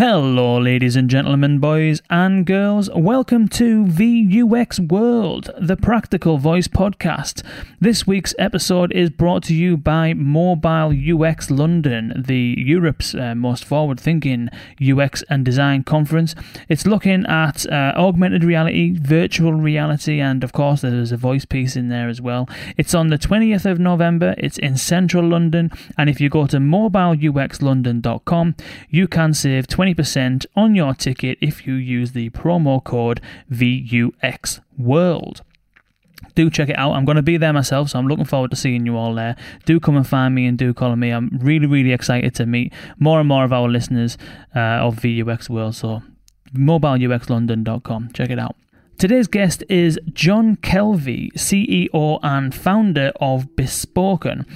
Hello, ladies and gentlemen, boys and girls. Welcome to VUX World, the Practical Voice Podcast. This week's episode is brought to you by Mobile UX London, the Europe's uh, most forward-thinking UX and design conference. It's looking at uh, augmented reality, virtual reality, and of course, there's a voice piece in there as well. It's on the 20th of November. It's in central London, and if you go to mobileuxlondon.com, you can save 20 20% on your ticket if you use the promo code VUXWorld do check it out. I'm going to be there myself, so I'm looking forward to seeing you all there. Do come and find me and do call me. I'm really, really excited to meet more and more of our listeners uh, of VUX World. So, mobileuxlondon.com. Check it out. Today's guest is John Kelvie, CEO and founder of Bespoken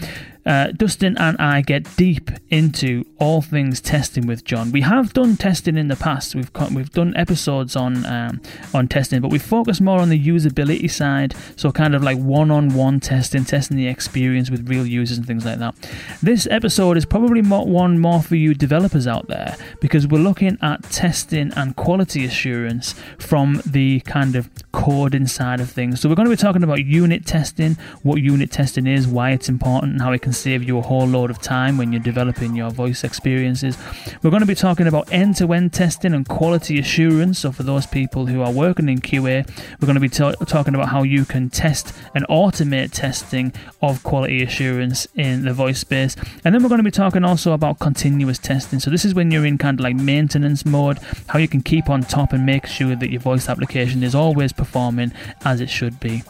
uh, Dustin and I get deep into all things testing with John. We have done testing in the past. We've we've done episodes on um, on testing, but we focus more on the usability side. So kind of like one-on-one testing, testing the experience with real users and things like that. This episode is probably more, one more for you developers out there because we're looking at testing and quality assurance from the kind of coding side of things. So we're going to be talking about unit testing, what unit testing is, why it's important, and how it can save you a whole load of time when you're developing your voice experiences. We're going to be talking about end to end testing and quality assurance. So, for those people who are working in QA, we're going to be talking about how you can test and automate testing of quality assurance in the voice space. And then we're going to be talking also about continuous testing. So, this is when you're in kind of like maintenance mode, how you can keep on top and make sure that your voice application is always performing as it should be.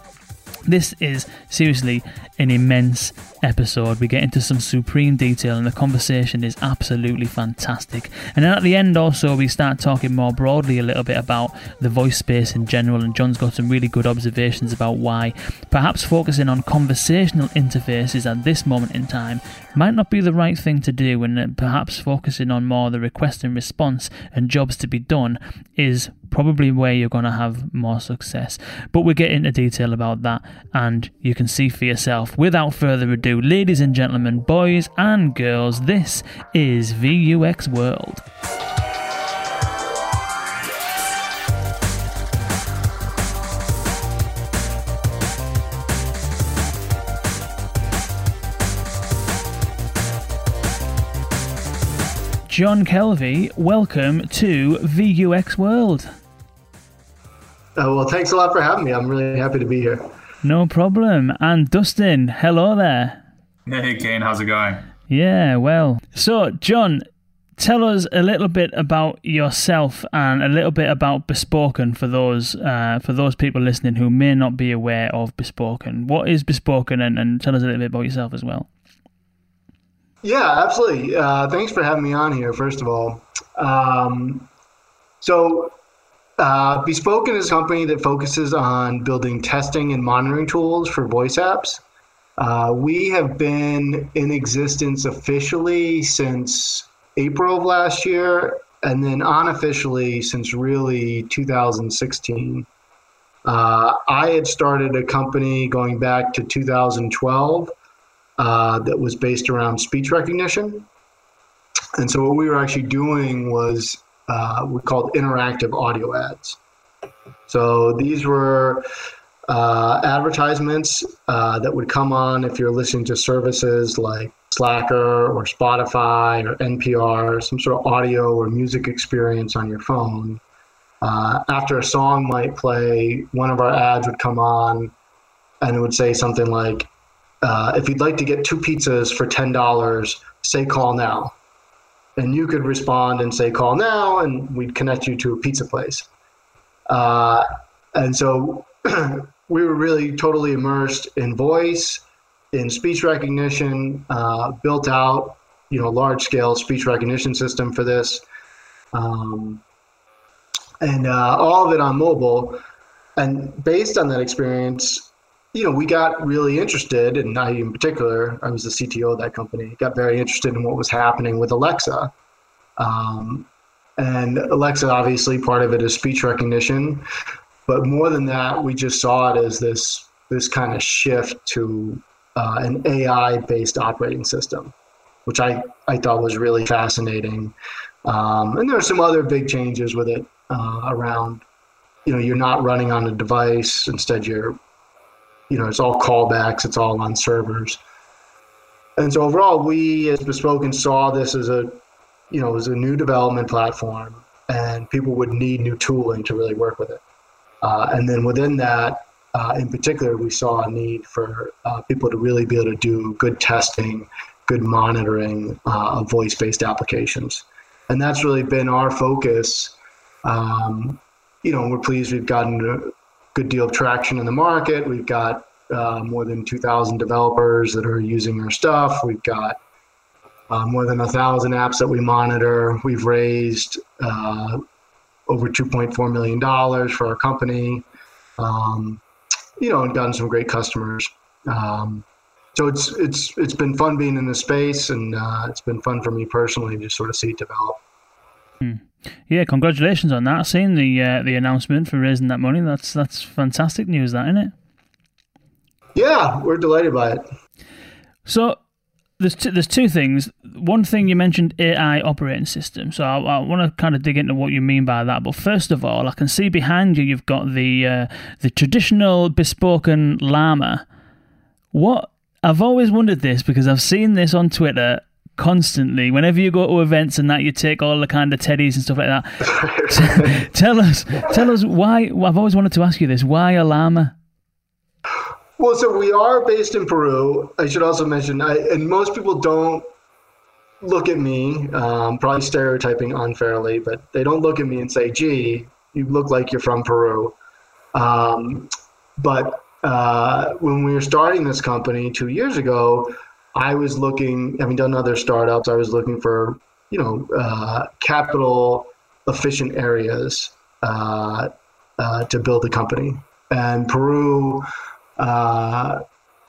This is seriously an immense episode. We get into some supreme detail, and the conversation is absolutely fantastic. And then at the end, also, we start talking more broadly a little bit about the voice space in general. And John's got some really good observations about why perhaps focusing on conversational interfaces at this moment in time might not be the right thing to do, and perhaps focusing on more the request and response and jobs to be done is probably where you're going to have more success. But we get into detail about that, and you can see for yourself. Without further ado, ladies and gentlemen, boys and girls, this is VUX World. John Kelvie, welcome to VUX World. Uh, well, thanks a lot for having me. I'm really happy to be here. No problem. And Dustin, hello there. Hey, Kane, how's it going? Yeah, well. So, John, tell us a little bit about yourself and a little bit about Bespoken for those uh, for those people listening who may not be aware of Bespoken. What is Bespoken, and, and tell us a little bit about yourself as well. Yeah, absolutely. Uh, thanks for having me on here. First of all, um, so uh, Bespoken is a company that focuses on building testing and monitoring tools for voice apps. Uh, we have been in existence officially since April of last year, and then unofficially since really 2016. Uh, I had started a company going back to 2012 uh, that was based around speech recognition. And so, what we were actually doing was uh, we called interactive audio ads. So these were uh, advertisements uh, that would come on if you're listening to services like Slacker or Spotify or NPR, some sort of audio or music experience on your phone. Uh, after a song might play, one of our ads would come on and it would say something like, uh, if you'd like to get two pizzas for $10, say call now and you could respond and say call now and we'd connect you to a pizza place. Uh, and so we were really totally immersed in voice in speech recognition uh, built out you know large scale speech recognition system for this. Um, and uh, all of it on mobile. And based on that experience you know, we got really interested, and I in particular, I was the CTO of that company, got very interested in what was happening with Alexa. Um, and Alexa, obviously, part of it is speech recognition, but more than that, we just saw it as this this kind of shift to uh, an AI-based operating system, which I I thought was really fascinating. Um, and there are some other big changes with it uh, around, you know, you're not running on a device. Instead, you're, you know, it's all callbacks. It's all on servers. And so overall, we as Bespoken saw this as a, you know, as a new development platform, and people would need new tooling to really work with it. Uh, and then within that, uh, in particular, we saw a need for uh, people to really be able to do good testing, good monitoring uh, of voice-based applications, and that's really been our focus. Um, you know, we're pleased we've gotten good deal of traction in the market. We've got uh, more than 2,000 developers that are using our stuff. We've got uh, more than a thousand apps that we monitor. We've raised uh, over 2.4 million dollars for our company. Um, you know, and gotten some great customers. Um, so it's it's it's been fun being in the space, and uh, it's been fun for me personally to sort of see it develop. Hmm. Yeah, congratulations on that. Seeing the uh, the announcement for raising that money, that's that's fantastic news, that isn't it? Yeah, we're delighted by it. So there's two, there's two things. One thing you mentioned AI operating system. So I, I want to kind of dig into what you mean by that. But first of all, I can see behind you you've got the uh, the traditional bespoken llama. What I've always wondered this because I've seen this on Twitter constantly. Whenever you go to events and that, you take all the kind of teddies and stuff like that. tell us, tell us why. I've always wanted to ask you this: Why a llama? Well, so we are based in Peru. I should also mention, I, and most people don't look at me, um, probably stereotyping unfairly, but they don't look at me and say, gee, you look like you're from Peru. Um, but uh, when we were starting this company two years ago, I was looking, having done other startups, I was looking for, you know, uh, capital efficient areas uh, uh to build a company. And Peru, uh,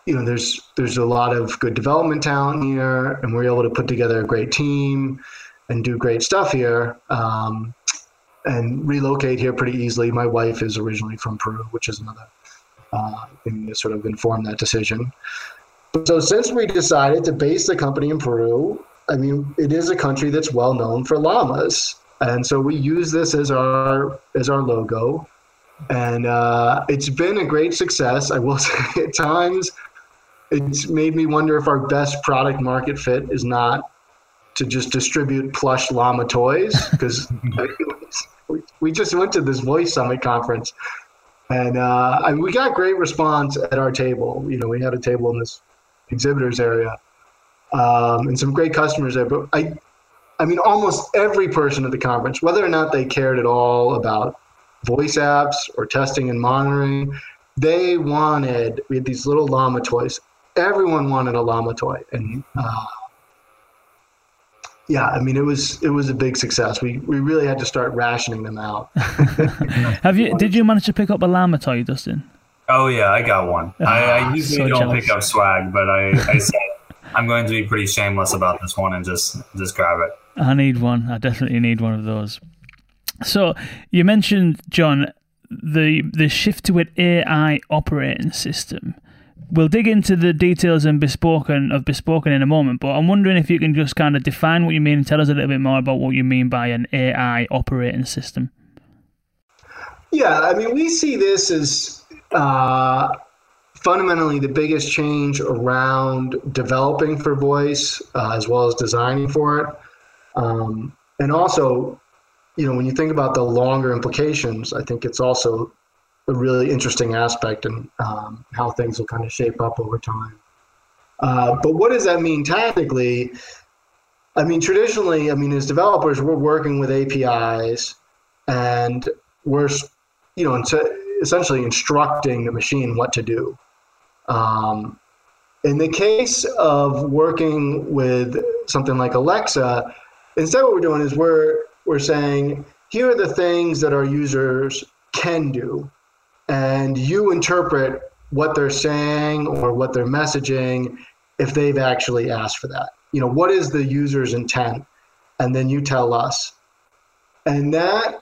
you know, there's there's a lot of good development talent here, and we're able to put together a great team and do great stuff here, um, and relocate here pretty easily. My wife is originally from Peru, which is another uh, thing that sort of informed that decision. So since we decided to base the company in Peru, I mean, it is a country that's well known for llamas, and so we use this as our as our logo. And uh, it's been a great success. I will say at times it's made me wonder if our best product market fit is not to just distribute plush llama toys because we just went to this voice summit conference. And uh, we got great response at our table. You know we had a table in this exhibitors area um, and some great customers there but i i mean almost every person at the conference whether or not they cared at all about voice apps or testing and monitoring. They wanted we had these little llama toys. Everyone wanted a llama toy, and uh, yeah, I mean it was it was a big success. We we really had to start rationing them out. Have you? Did you manage to pick up a llama toy, Dustin? Oh yeah, I got one. Oh, I, I, ah, usually so don't jealous. pick up swag, but I, I said I'm going to be pretty shameless about this one and just just grab it. I need one. I definitely need one of those. So you mentioned John the the shift to an AI operating system. We'll dig into the details and bespoken of bespoken in a moment, but I'm wondering if you can just kind of define what you mean and tell us a little bit more about what you mean by an AI operating system. Yeah, I mean, we see this as uh, fundamentally the biggest change around developing for voice uh, as well as designing for it. Um, and also you know, when you think about the longer implications, I think it's also a really interesting aspect and um, how things will kind of shape up over time. Uh, but what does that mean tactically? I mean, traditionally, I mean, as developers, we're working with APIs and we're, you know, essentially instructing the machine what to do. Um, in the case of working with something like Alexa, instead what we're doing is we're we're saying here are the things that our users can do, and you interpret what they're saying or what they're messaging if they've actually asked for that. You know, what is the user's intent? And then you tell us. And that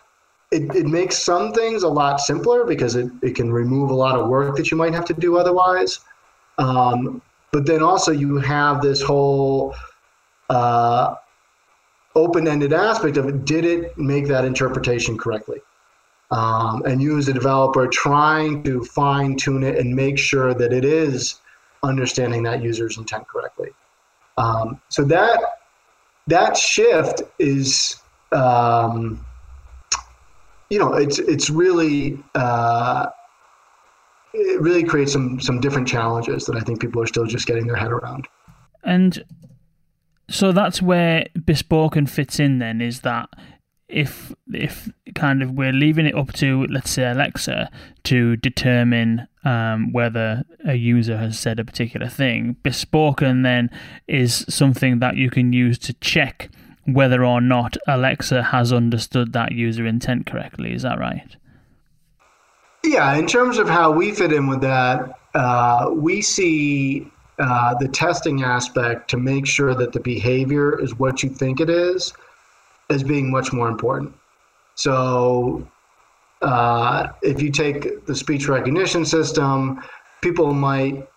it, it makes some things a lot simpler because it, it can remove a lot of work that you might have to do otherwise. Um, but then also you have this whole uh, open-ended aspect of it, did it make that interpretation correctly? Um, and you as a developer trying to fine tune it and make sure that it is understanding that user's intent correctly. Um, so that that shift is, um, you know, it's it's really uh, it really creates some some different challenges that I think people are still just getting their head around. And so that's where Bespoken fits in. Then is that if if kind of we're leaving it up to let's say Alexa to determine um, whether a user has said a particular thing, Bespoken then is something that you can use to check whether or not Alexa has understood that user intent correctly. Is that right? Yeah, in terms of how we fit in with that, uh, we see uh, the testing aspect to make sure that the behavior is what you think it is as being much more important. So, uh, if you take the speech recognition system, people might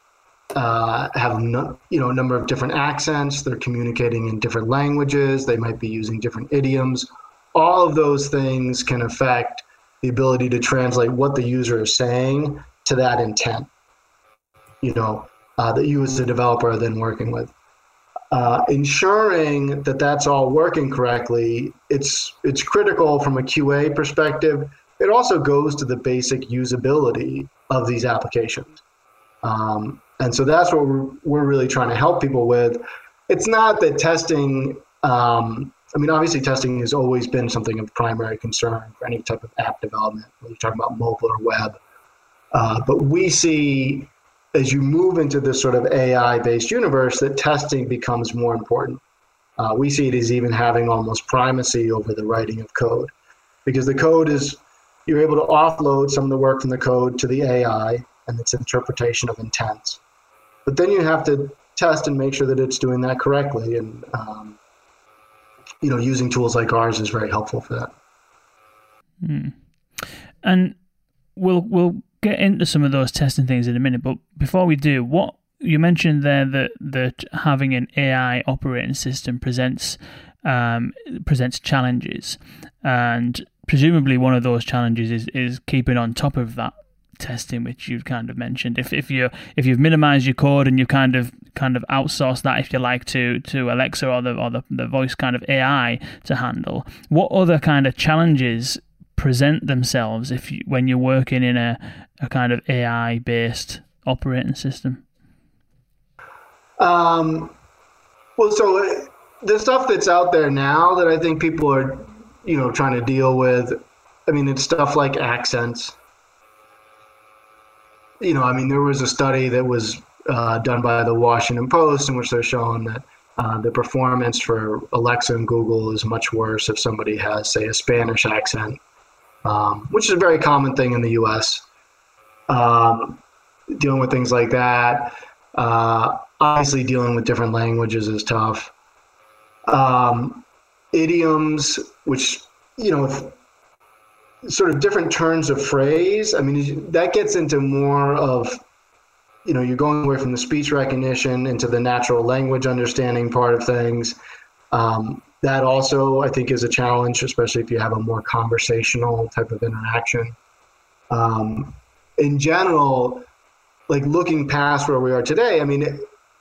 uh, have no, you know a number of different accents. They're communicating in different languages. They might be using different idioms. All of those things can affect the ability to translate what the user is saying to that intent. You know, uh, that you as a developer are then working with. Uh, ensuring that that's all working correctly, it's it's critical from a QA perspective. It also goes to the basic usability of these applications, um, and so that's what we're, really trying to help people with. It's not that testing um, I mean, obviously, testing has always been something of primary concern for any type of app development, whether you're talking about mobile or web. Uh, but we see as you move into this sort of AI based universe that testing becomes more important. Uh, we see it as even having almost primacy over the writing of code because the code is, you're able to offload some of the work from the code to the AI and its interpretation of intents. But then you have to test and make sure that it's doing that correctly. And um, you know, using tools like ours is very helpful for that. Hmm. And we'll we'll get into some of those testing things in a minute, but before we do, what you mentioned there that that having an AI operating system presents um, presents challenges, and presumably one of those challenges is is keeping on top of that testing which you've kind of mentioned. If if you if you've minimized your code and you kind of kind of outsource that if you like to to Alexa or the or the, the voice kind of AI to handle what other kind of challenges present themselves if you, when you're working in a, a kind of AI based operating system? Um well so uh, the stuff that's out there now that I think people are you know trying to deal with I mean it's stuff like accents you know, I mean, there was a study that was uh, done by the Washington Post in which they're showing that uh, the performance for Alexa and Google is much worse if somebody has, say, a Spanish accent, um, which is a very common thing in the U.S. Um, dealing with things like that, uh, obviously, dealing with different languages is tough. Um, idioms, which you know, if, sort of different turns of phrase. I mean, that gets into more of, you know, you're going away from the speech recognition into the natural language understanding part of things. Um, that also, I think, is a challenge, especially if you have a more conversational type of interaction. Um, in general, like looking past where we are today, I mean,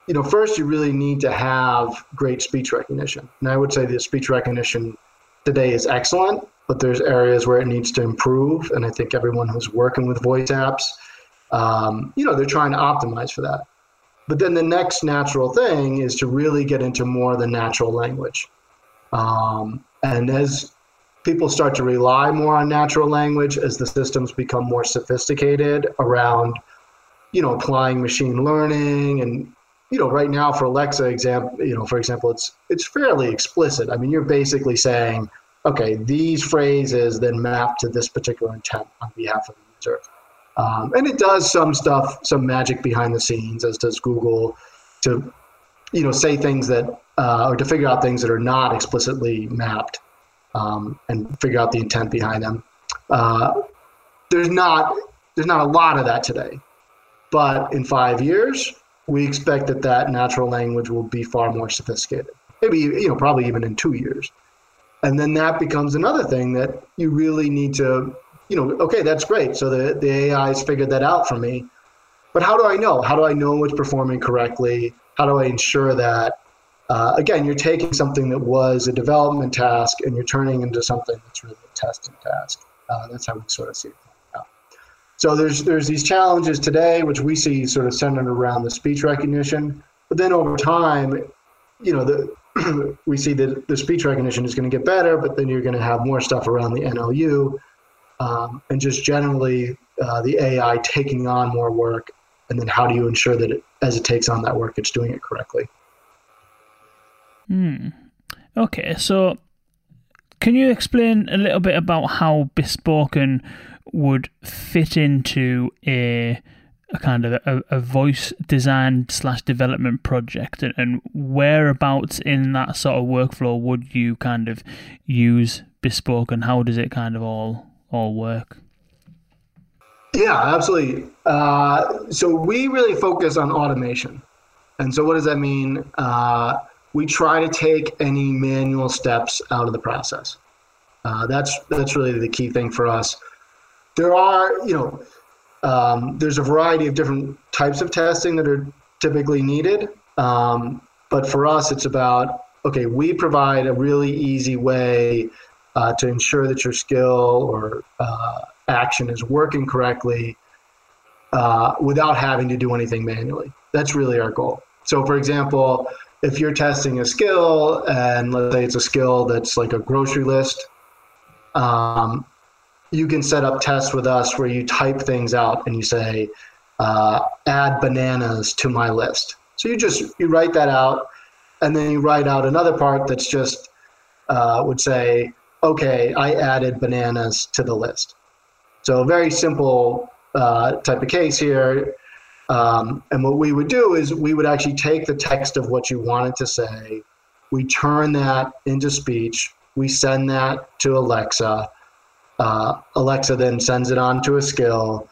you know, first you really need to have great speech recognition. And I would say the speech recognition today is excellent but there's areas where it needs to improve. And I think everyone who's working with voice apps, um, you know, they're trying to optimize for that. But then the next natural thing is to really get into more of the natural language. Um, and as people start to rely more on natural language, as the systems become more sophisticated around, you know, applying machine learning and you know, right now for Alexa example, you know, for example, it's it's fairly explicit. I mean, you're basically saying, okay, these phrases then map to this particular intent on behalf of the user. Um, and it does some stuff, some magic behind the scenes, as does Google, to you know say things that uh, or to figure out things that are not explicitly mapped um, and figure out the intent behind them. Uh, there's not there's not a lot of that today, but in five years, we expect that that natural language will be far more sophisticated. Maybe you know probably even in two years. And then that becomes another thing that you really need to, you know, okay, that's great. So the, the AI has figured that out for me. But how do I know? How do I know it's performing correctly? How do I ensure that? Uh, again, you're taking something that was a development task and you're turning into something that's really a testing task. Uh, that's how we sort of see it. So there's there's these challenges today, which we see sort of centered around the speech recognition. But then over time, you know, the, we see that the speech recognition is going to get better, but then you're going to have more stuff around the NLU, um, and just generally uh, the AI taking on more work. And then how do you ensure that it, as it takes on that work, it's doing it correctly? Hmm. Okay, so can you explain a little bit about how Bespoken would fit into a a kind of a, a voice design slash development project and, and whereabouts in that sort of workflow would you kind of use bespoke and how does it kind of all all work? Yeah absolutely. Uh, so we really focus on automation. And so what does that mean? Uh, we try to take any manual steps out of the process. Uh, that's that's really the key thing for us. There are, you know, um, there's a variety of different types of testing that are typically needed. Um, but for us, it's about okay, we provide a really easy way uh, to ensure that your skill or uh, action is working correctly uh, without having to do anything manually. That's really our goal. So, for example, if you're testing a skill, and let's say it's a skill that's like a grocery list, um, you can set up tests with us where you type things out and you say, uh, add bananas to my list. So you just you write that out, and then you write out another part that's just uh, would say, okay, I added bananas to the list. So a very simple uh, type of case here. Um, and what we would do is we would actually take the text of what you wanted to say, we turn that into speech, we send that to Alexa, uh, Alexa then sends it on to a skill.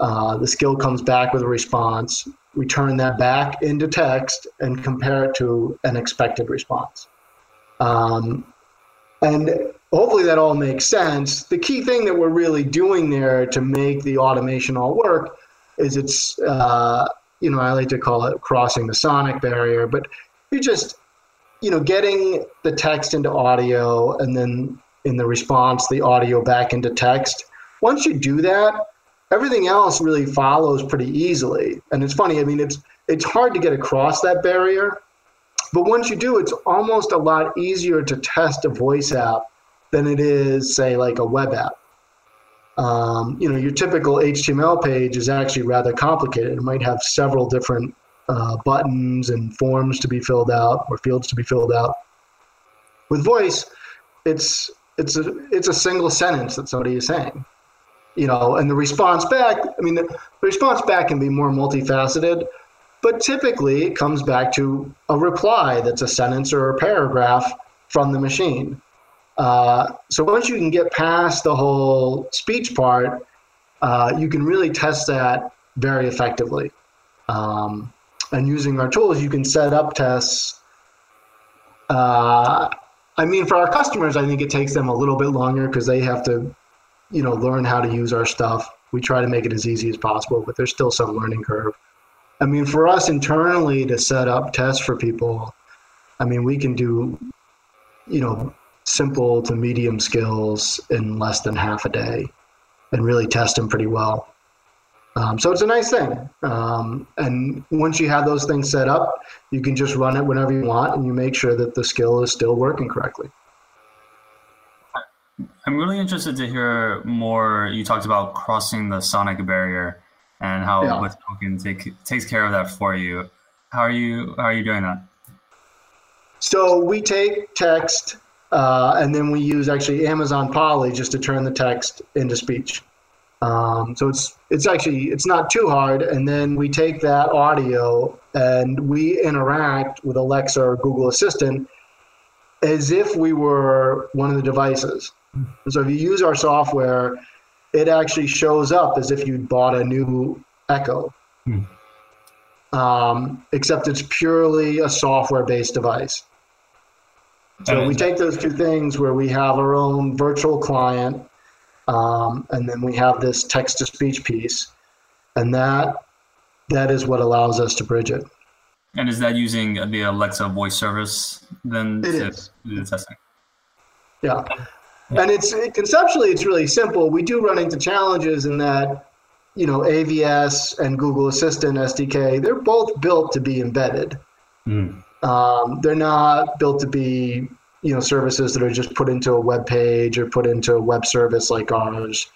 Uh, the skill comes back with a response. We turn that back into text and compare it to an expected response. Um, and hopefully that all makes sense. The key thing that we're really doing there to make the automation all work is it's, uh, you know, I like to call it crossing the sonic barrier, but you're just, you know, getting the text into audio and then in the response, the audio back into text. Once you do that, everything else really follows pretty easily. And it's funny, I mean, it's it's hard to get across that barrier, but once you do, it's almost a lot easier to test a voice app than it is, say, like a web app. Um, you know, your typical HTML page is actually rather complicated. It might have several different uh, buttons and forms to be filled out or fields to be filled out. With voice, it's it's a it's a single sentence that somebody is saying you know and the response back i mean the, response back can be more multifaceted but typically it comes back to a reply that's a sentence or a paragraph from the machine. Uh, so once you can get past the whole speech part uh, you can really test that very effectively. Um, and using our tools you can set up tests uh, I mean, for our customers, I think it takes them a little bit longer because they have to, you know, learn how to use our stuff. We try to make it as easy as possible, but there's still some learning curve. I mean, for us internally to set up tests for people, I mean, we can do, you know, simple to medium skills in less than half a day and really test them pretty well. Um, so it's a nice thing. Um, and once you have those things set up, you can just run it whenever you want and you make sure that the skill is still working correctly. I'm really interested to hear more. You talked about crossing the sonic barrier and how yeah. with token take, takes care of that for you. How are you how are you doing that? So we take text uh, and then we use actually Amazon Polly just to turn the text into speech. Um, so it's it's actually it's not too hard, and then we take that audio and we interact with Alexa or Google Assistant as if we were one of the devices. So if you use our software, it actually shows up as if you bought a new Echo. Hmm. Um, except it's purely a software-based device. So we take those two things where we have our own virtual client, um, and then we have this text to speech piece, and that that is what allows us to bridge it. And is that using the Alexa voice service then it to is. the testing? Yeah. And it's conceptually it's really simple. We do run into challenges in that, you know, AVS and Google Assistant SDK, they're both built to be embedded. Mm. Um, they're not built to be, you know, services that are just put into a web page or put into a web service like ours.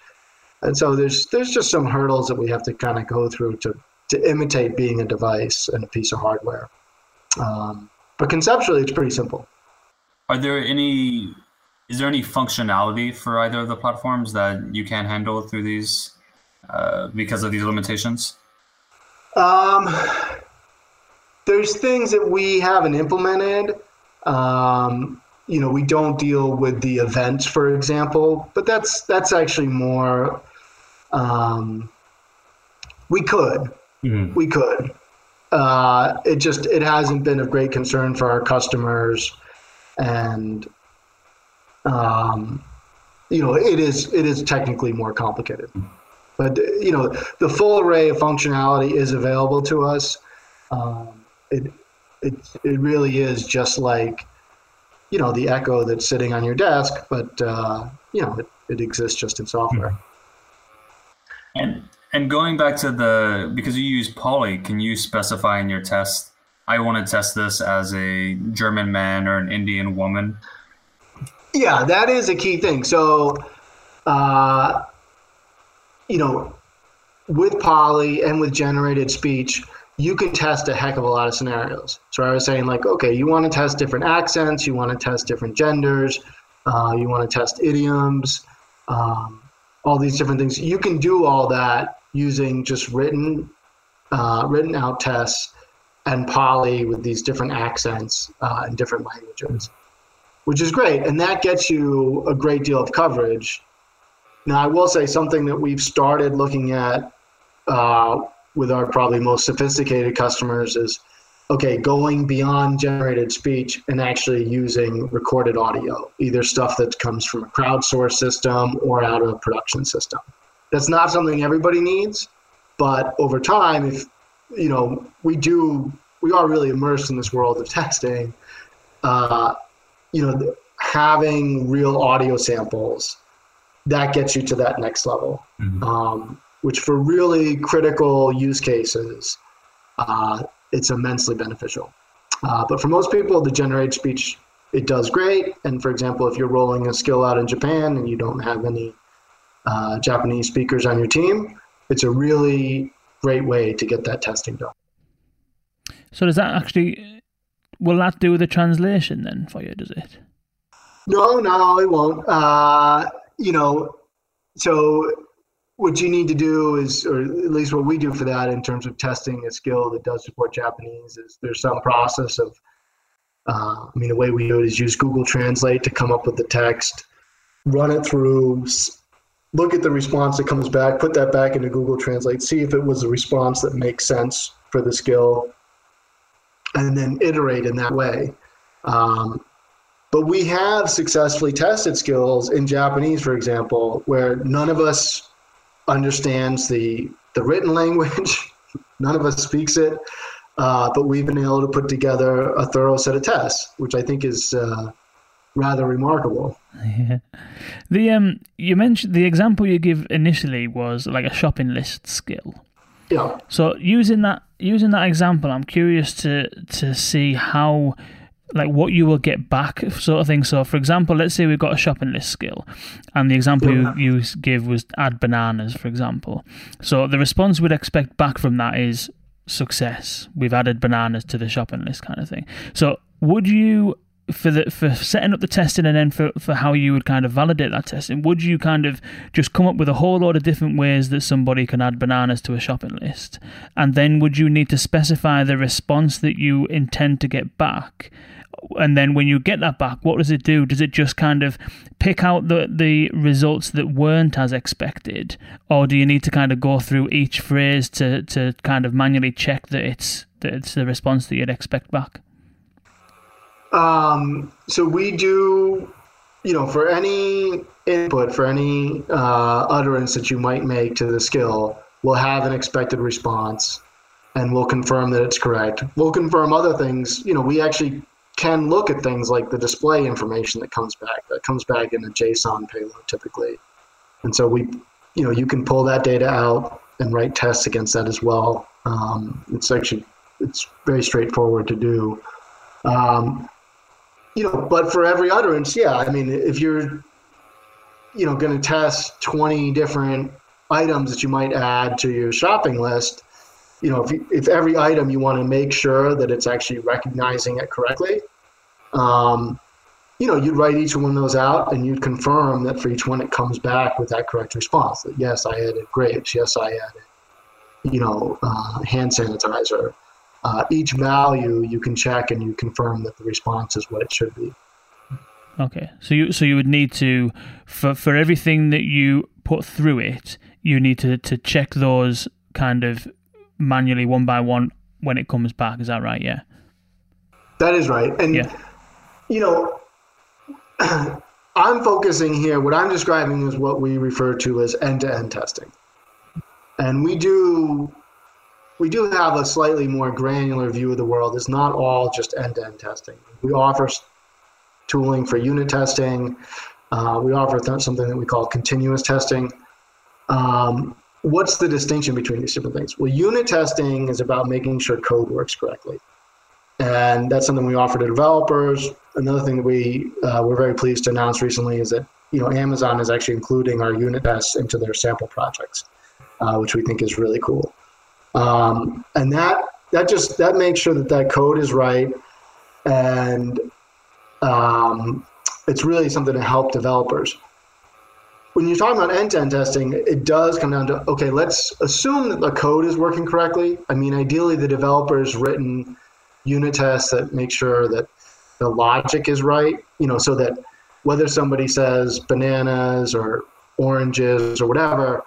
And so there's there's just some hurdles that we have to kind of go through to to imitate being a device and a piece of hardware. Um, but conceptually, it's pretty simple. Are there any? Is there any functionality for either of the platforms that you can't handle through these uh, because of these limitations? Um, there's things that we haven't implemented. Um, you know, we don't deal with the events, for example, but that's that's actually more. Um, we could, Mm-hmm. We could. Uh, it just it hasn't been of great concern for our customers, and um, you know it is it is technically more complicated. But you know the full array of functionality is available to us. Um, it it it really is just like you know the Echo that's sitting on your desk, but uh, you know it, it exists just in software. And and going back to the because you use Polly, can you specify in your test? I want to test this as a German man or an Indian woman. Yeah, that is a key thing. So, uh, you know, with Polly and with generated speech, you can test a heck of a lot of scenarios. So I was saying, like, okay, you want to test different accents, you want to test different genders, uh, you want to test idioms, um, all these different things. You can do all that using just written uh, written out tests and Polly with these different accents uh, in different languages, which is great, and that gets you a great deal of coverage. Now, I will say something that we've started looking at uh, with our probably most sophisticated customers is okay, going beyond generated speech and actually using recorded audio, either stuff that comes from a crowdsourced system or out of a production system. That's not something everybody needs, but over time, if you know, we do, we are really immersed in this world of testing. Uh, you know, having real audio samples that gets you to that next level, mm-hmm. um, which for really critical use cases, uh, it's immensely beneficial. Uh, but for most people, the generate speech it does great. And for example, if you're rolling a skill out in Japan and you don't have any uh, Japanese speakers on your team, it's a really great way to get that testing done. So does that actually will that do the translation then for you? Does it? No, no, it won't. Uh, you know, so what you need to do is, or at least what we do for that in terms of testing a skill that does support Japanese, is there's some process of. Uh, I mean, the way we do it is use Google Translate to come up with the text, run it through look at the response that comes back, put that back into Google Translate, see if it was a response that makes sense for the skill, and then iterate in that way. Um, but we have successfully tested skills in Japanese, for example, where none of us understands the the written language, none of us speaks it, uh, but we've been able to put together a thorough set of tests, which I think is uh, rather remarkable. Yeah. The um, you mentioned the example you give initially was like a shopping list skill. Yeah. So using that using that example, I'm curious to to see how like what you will get back sort of thing. So for example, let's say we've got a shopping list skill and the example yeah. you, you give was add bananas, for example. So the response we'd expect back from that is success. We've added bananas to the shopping list kind of thing. So would you for the for setting up the testing and then for, for how you would kind of validate that testing, would you kind of just come up with a whole lot of different ways that somebody can add bananas to a shopping list? And then would you need to specify the response that you intend to get back? And then when you get that back, what does it do? Does it just kind of pick out the, the results that weren't as expected? Or do you need to kind of go through each phrase to, to kind of manually check that it's that it's the response that you'd expect back? Um, so we do, you know, for any input, for any uh, utterance that you might make to the skill, we'll have an expected response and we'll confirm that it's correct. We'll confirm other things. You know, we actually can look at things like the display information that comes back. That comes back in a JSON payload typically. And so we, you know, you can pull that data out and write tests against that as well. Um, it's actually it's very straightforward to do. Um, you know, but for every utterance, yeah, I mean, if you're, you know, going to test 20 different items that you might add to your shopping list, you know, if, if every item you want to make sure that it's actually recognizing it correctly, um, you know, you'd write each one of those out and you'd confirm that for each one it comes back with that correct response. That yes, I added grapes. Yes, I added, you know, uh, hand sanitizer. Uh, each value you can check and you confirm that the response is what it should be. Okay, so you so you would need to for for everything that you put through it, you need to to check those kind of manually one by one when it comes back. Is that right? Yeah. That is right, and yeah. You know, I'm focusing here. What I'm describing is what we refer to as end-to-end testing, and we do we do have a slightly more granular view of the world. It's not all just end-to-end testing. We offer tooling for unit testing. Uh, we offer th- something that we call continuous testing. Um, what's the distinction between these different things? Well, unit testing is about making sure code works correctly. And that's something we offer to developers. Another thing that we uh, we're very pleased to announce recently is that you know Amazon is actually including our unit tests into their sample projects, uh, which we think is really cool. Um, and that that just that makes sure that that code is right, and um, it's really something to help developers when you're talking about end-to-end testing, it does come down to okay, let's assume that the code is working correctly. I mean, ideally, the developer's written unit tests that make sure that the logic is right. You know, so that whether somebody says bananas or oranges or whatever,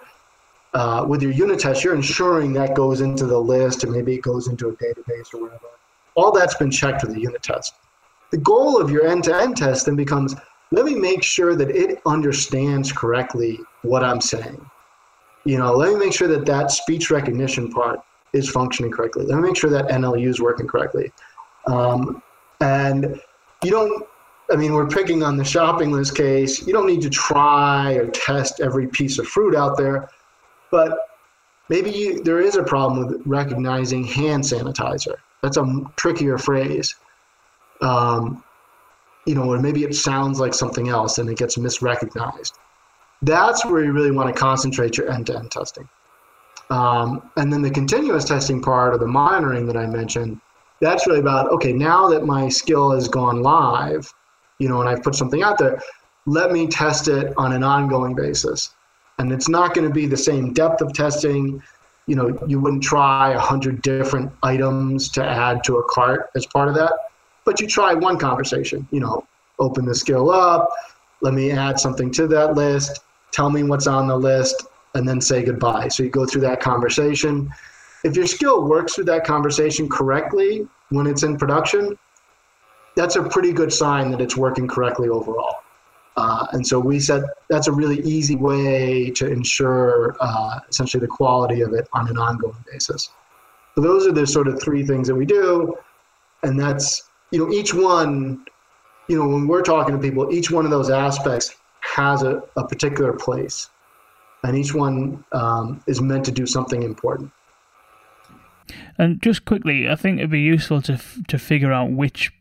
uh, with your unit test, you're ensuring that goes into the list, and maybe it goes into a database or whatever. All that's been checked with the unit test. The goal of your end-to-end test then becomes let me make sure that it understands correctly what I'm saying. You know, let me make sure that that speech recognition part is functioning correctly. Let me make sure that NLU is working correctly. Um, and you don't, I mean, we're picking on the shopping list case. You don't need to try or test every piece of fruit out there, but maybe you, there is a problem with recognizing hand sanitizer. That's a trickier phrase. Um, you know, or maybe it sounds like something else and it gets misrecognized. That's where you really want to concentrate your end-to-end testing. Um, and then the continuous testing part or the monitoring that I mentioned, that's really about okay. Now that my skill has gone live, you know, and I've put something out there, let me test it on an ongoing basis. And it's not going to be the same depth of testing. You know, you wouldn't try a hundred different items to add to a cart as part of that but you try one conversation. You know, open the skill up, let me add something to that list, tell me what's on the list, and then say goodbye. So you go through that conversation. If your skill works through that conversation correctly when it's in production, that's a pretty good sign that it's working correctly overall. Uh, and so we said that's a really easy way to ensure uh, essentially the quality of it on an ongoing basis. So those are the sort of three things that we do, and that's you know, each one, you know, when we're talking to people, each one of those aspects has a, a particular place, and each one um, is meant to do something important. And just quickly, I think it'd be useful to to figure out which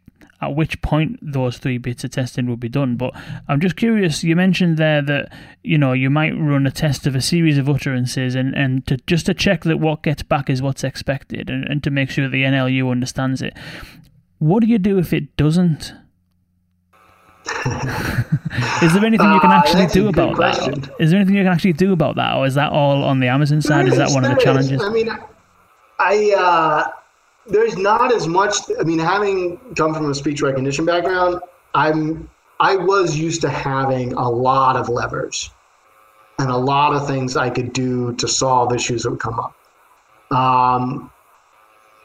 at which point those three bits of testing would be done. But I'm just curious. You mentioned there that you know you might run a test of a series of utterances and and to just to check that what gets back is what's expected and, and to make sure the NLU understands it. What do you do if it doesn't? is there anything you can uh, actually uh, do about that? Is there anything you can actually do about that, or is that all on the Amazon side? Is, is that one of the challenges? Is. I mean, I uh, there's not as much. I mean, having come from a speech recognition background, I'm I was used to having a lot of levers and a lot of things I could do to solve issues that would come up. Um,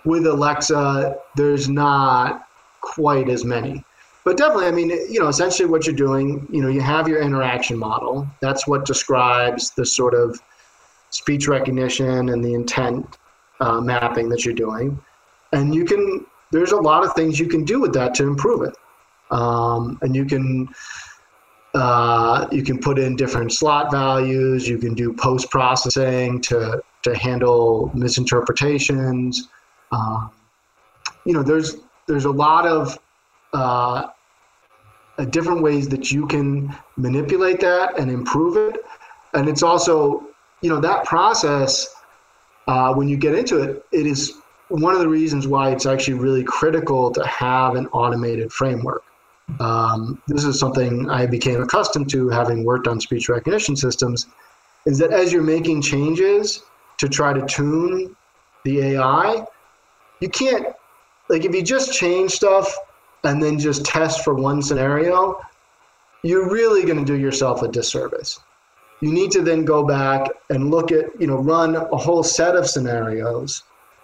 with Alexa, there's not quite as many. But definitely, I mean, you know, essentially what you're doing, you know, you have your interaction model. That's what describes the sort of speech recognition and the intent uh, mapping that you're doing. And you can, there's a lot of things you can do with that to improve it. Um, and you can, uh, you can put in different slot values. You can do post processing to to handle misinterpretations. Um, you know, there's there's a lot of uh, different ways that you can manipulate that and improve it, and it's also you know that process uh, when you get into it, it is one of the reasons why it's actually really critical to have an automated framework. Um, this is something I became accustomed to having worked on speech recognition systems, is that as you're making changes to try to tune the AI, you can't, like, if you just change stuff and then just test for one scenario, you're really going to do yourself a disservice. You need to then go back and look at, you know, run a whole set of scenarios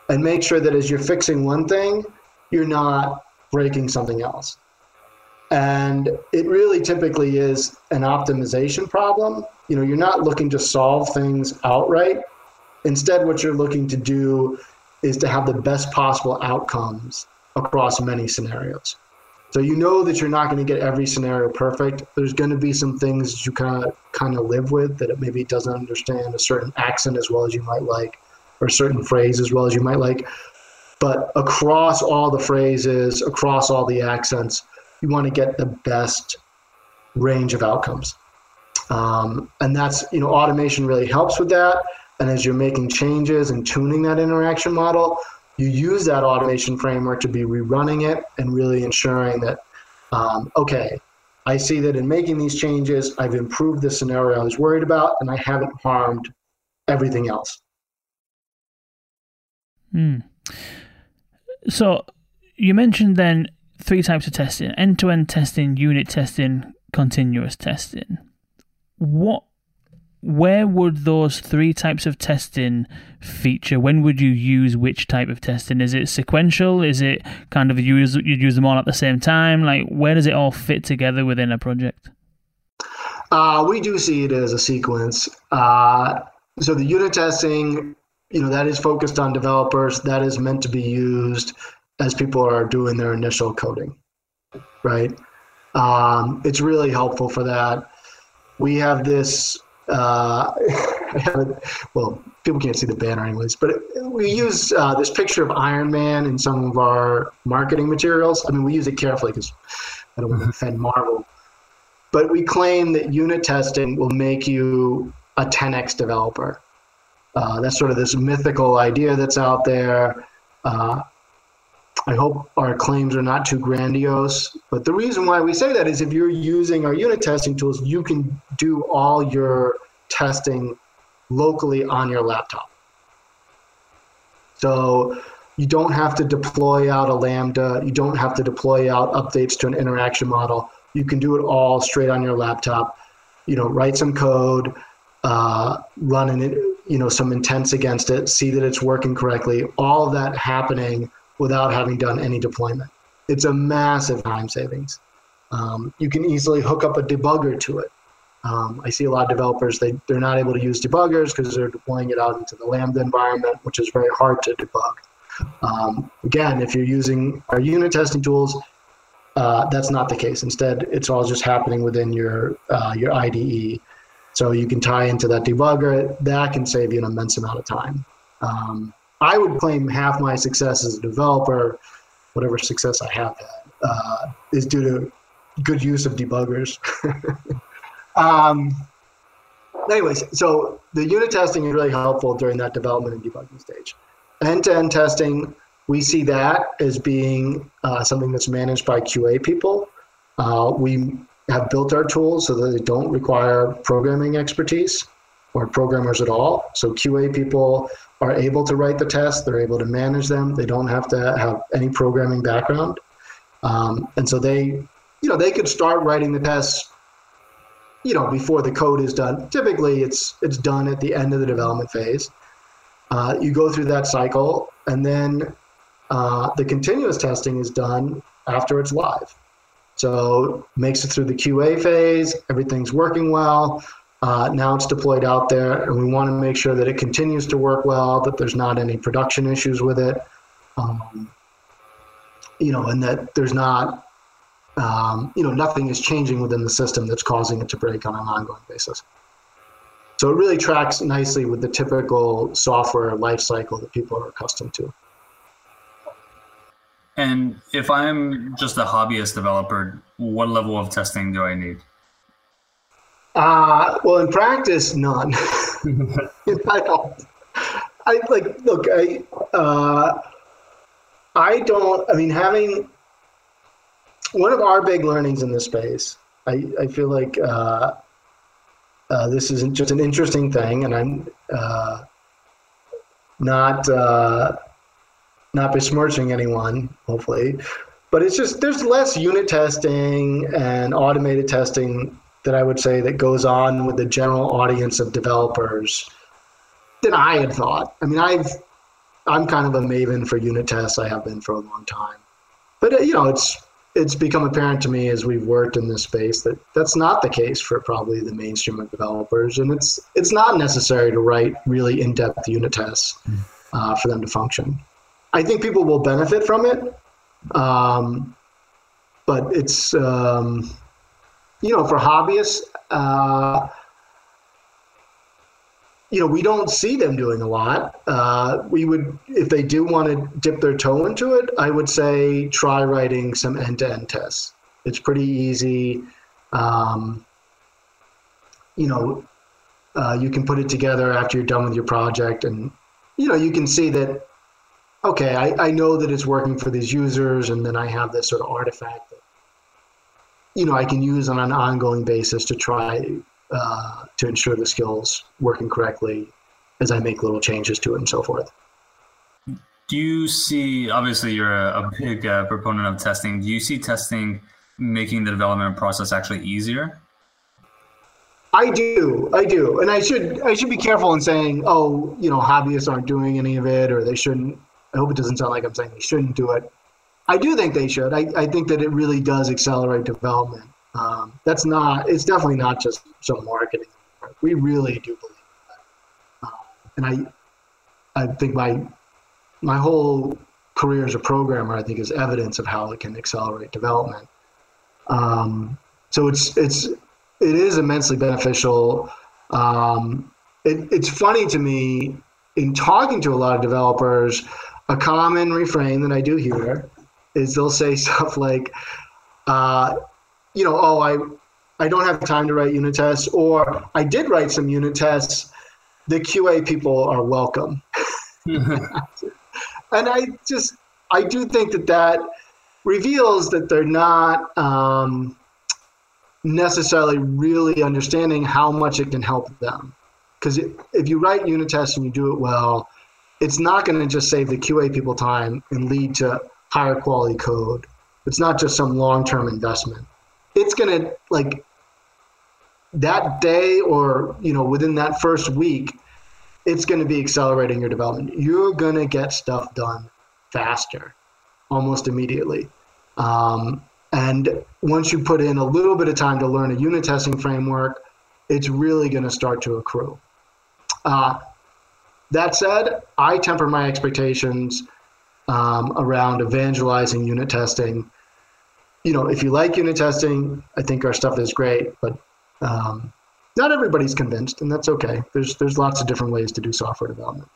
and make sure that as you're fixing one thing, you're not breaking something else. And it really typically is an optimization problem. You know, you're not looking to solve things outright. Instead, what you're looking to do is to have the best possible outcomes across many scenarios. So you know that you're not going to get every scenario perfect. There's going to be some things you kind of kind of live with that it maybe doesn't understand a certain accent as well as you might like, or a certain phrase as well as you might like. But across all the phrases, across all the accents, you want to get the best range of outcomes. Um, and that's, you know, automation really helps with that. And as you're making changes and tuning that interaction model, you use that automation framework to be rerunning it and really ensuring that, um, okay, I see that in making these changes, I've improved the scenario I was worried about, and I haven't harmed everything else. Hmm. So you mentioned then three types of testing end to end testing, unit testing, continuous testing. What where would those three types of testing feature? When would you use which type of testing? Is it sequential? Is it kind of you use you use them all at the same time? Like where does it all fit together within a project? Uh, we do see it as a sequence. Uh, so the unit testing, you know, that is focused on developers. That is meant to be used as people are doing their initial coding, right? Um, it's really helpful for that. We have this. Uh, well, people can't see the banner anyways, but we use uh, this picture of Iron Man in some of our marketing materials. I mean, we use it carefully because I don't want to offend Marvel. But we claim that unit testing will make you a 10x developer. Uh, that's sort of this mythical idea that's out there. Uh, I hope our claims are not too grandiose. But the reason why we say that is if you're using our unit testing tools, you can do all your testing locally on your laptop. So you don't have to deploy out a Lambda. You don't have to deploy out updates to an interaction model. You can do it all straight on your laptop. You know, write some code, uh, run an, you know some intents against it, see that it's working correctly. All that happening without having done any deployment. It's a massive time savings. Um, you can easily hook up a debugger to it. Um, I see a lot of developers, they, they're not able to use debuggers because they're deploying it out into the Lambda environment, which is very hard to debug. Um, again, if you're using our unit testing tools, uh, that's not the case. Instead, it's all just happening within your, uh, your IDE. So you can tie into that debugger. That can save you an immense amount of time. Um, I would claim half my success as a developer, whatever success I have had, uh, is due to good use of debuggers. um, anyways, so the unit testing is really helpful during that development and debugging stage. End-to-end testing, we see that as being uh, something that's managed by QA people. Uh, we have built our tools so that they don't require programming expertise or programmers at all. So QA people are able to write the tests, they're able to manage them, they don't have to have any programming background. Um, and so they, you know, they could start writing the tests, you know, before the code is done. Typically, it's it's done at the end of the development phase. Uh, you go through that cycle, and then uh, the continuous testing is done after it's live. So makes it through the QA phase, everything's working well. Uh, now it's deployed out there, and we want to make sure that it continues to work well, that there's not any production issues with it, um, you know, and that there's not, um, you know, nothing is changing within the system that's causing it to break on an ongoing basis. So it really tracks nicely with the typical software life cycle that people are accustomed to. And if I'm just a hobbyist developer, what level of testing do I need? Uh, well, in practice, none. I don't. I like look. I uh, I don't. I mean, having one of our big learnings in this space, I I feel like uh, uh, this is just an interesting thing, and I'm uh, not. Uh, not besmirching anyone, hopefully, but it's just there's less unit testing and automated testing that I would say that goes on with the general audience of developers than I had thought. I mean, I've I'm kind of a maven for unit tests. I have been for a long time, but uh, you know, it's it's become apparent to me as we've worked in this space that that's not the case for probably the mainstream of developers, and it's it's not necessary to write really in-depth unit tests uh, for them to function. I think people will benefit from it, um, but it's um, you know for hobbyists. Uh, you know, we don't see them doing a lot. Uh, we would, if they do want to dip their toe into it, I would say try writing some end-to-end tests. It's pretty easy. Um, you know, uh, you can put it together after you're done with your project, and you know, you can see that okay, I, I know that it's working for these users, and then I have this sort of artifact you know I can use on an ongoing basis to try uh, to ensure the skills working correctly as I make little changes to it and so forth. Do you see? Obviously, you're a, a big uh, proponent of testing. Do you see testing making the development process actually easier? I do, I do, and I should I should be careful in saying, oh, you know, hobbyists aren't doing any of it, or they shouldn't I hope it doesn't sound like I'm saying they shouldn't do it. I do think they should. I, I think that it really does accelerate development. Um, that's not, it's definitely not just some marketing. We really do believe that. Um, and I, I think my, my whole career as a programmer, I think, is evidence of how it can accelerate development. Um, so it's, it's, it is immensely beneficial. Um, it, it's funny to me in talking to a lot of developers a common refrain that I do hear is they'll say stuff like, uh, you know, oh, I, I don't have time to write unit tests, or I did write some unit tests. The QA people are welcome. and I just, I do think that that reveals that they're not um, necessarily really understanding how much it can help them. Because if you write unit tests and you do it well, it's not going to just save the QA people time and lead to higher quality code. It's not just some long term investment. It's going to like that day or you know within that first week it's going to be accelerating your development you're going to get stuff done faster almost immediately um, and once you put in a little bit of time to learn a unit testing framework it's really going to start to accrue uh, that said, I temper my expectations um, around evangelizing unit testing. You know, if you like unit testing, I think our stuff is great, but um, not everybody's convinced, and that's okay. There's there's lots of different ways to do software development.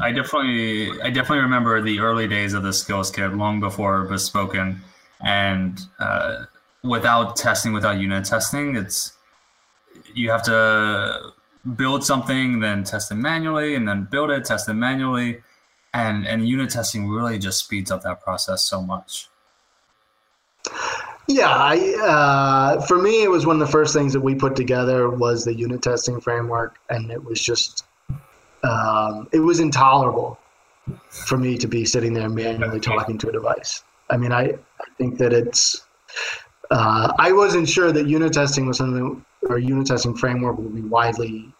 I definitely I definitely remember the early days of the skills kit, long before Bespoken, and uh, without testing, without unit testing, it's you have to build something, then test it manually, and then build it, test it manually, and and unit testing really just speeds up that process so much. Yeah, I, uh, for me, it was one of the first things that we put together was the unit testing framework, and it was just um, it was intolerable for me to be sitting there manually talking to a device. I mean, I, I think that it's uh, I wasn't sure that unit testing was something or unit testing framework would be widely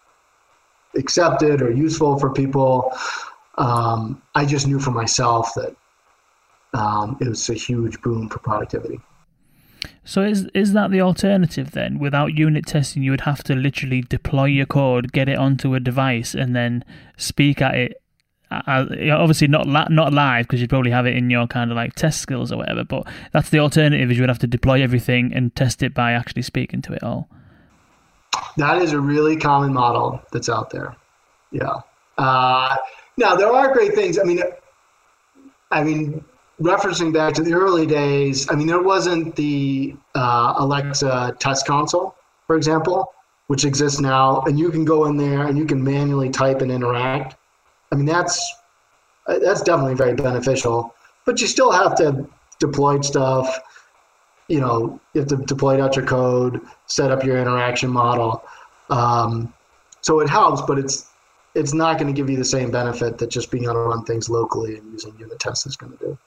accepted or useful for people. Um, I just knew for myself that um, it was a huge boon for productivity. So is is that the alternative then? Without unit testing, you would have to literally deploy your code, get it onto a device, and then speak at it. Uh, obviously not la- not live because you'd probably have it in your kind of like test skills or whatever. But that's the alternative: is you would have to deploy everything and test it by actually speaking to it all. That is a really common model that's out there. Yeah. Uh, now there are great things. I mean, I mean, referencing back to the early days, I mean, there wasn't the uh, Alexa test console, for example, which exists now, and you can go in there and you can manually type and interact. I mean, that's that's definitely very beneficial, but you still have to deploy stuff. You know, you have to deploy out your code, set up your interaction model. Um, so it helps, but it's it's not going to give you the same benefit that just being able to run things locally and using unit tests is going to do.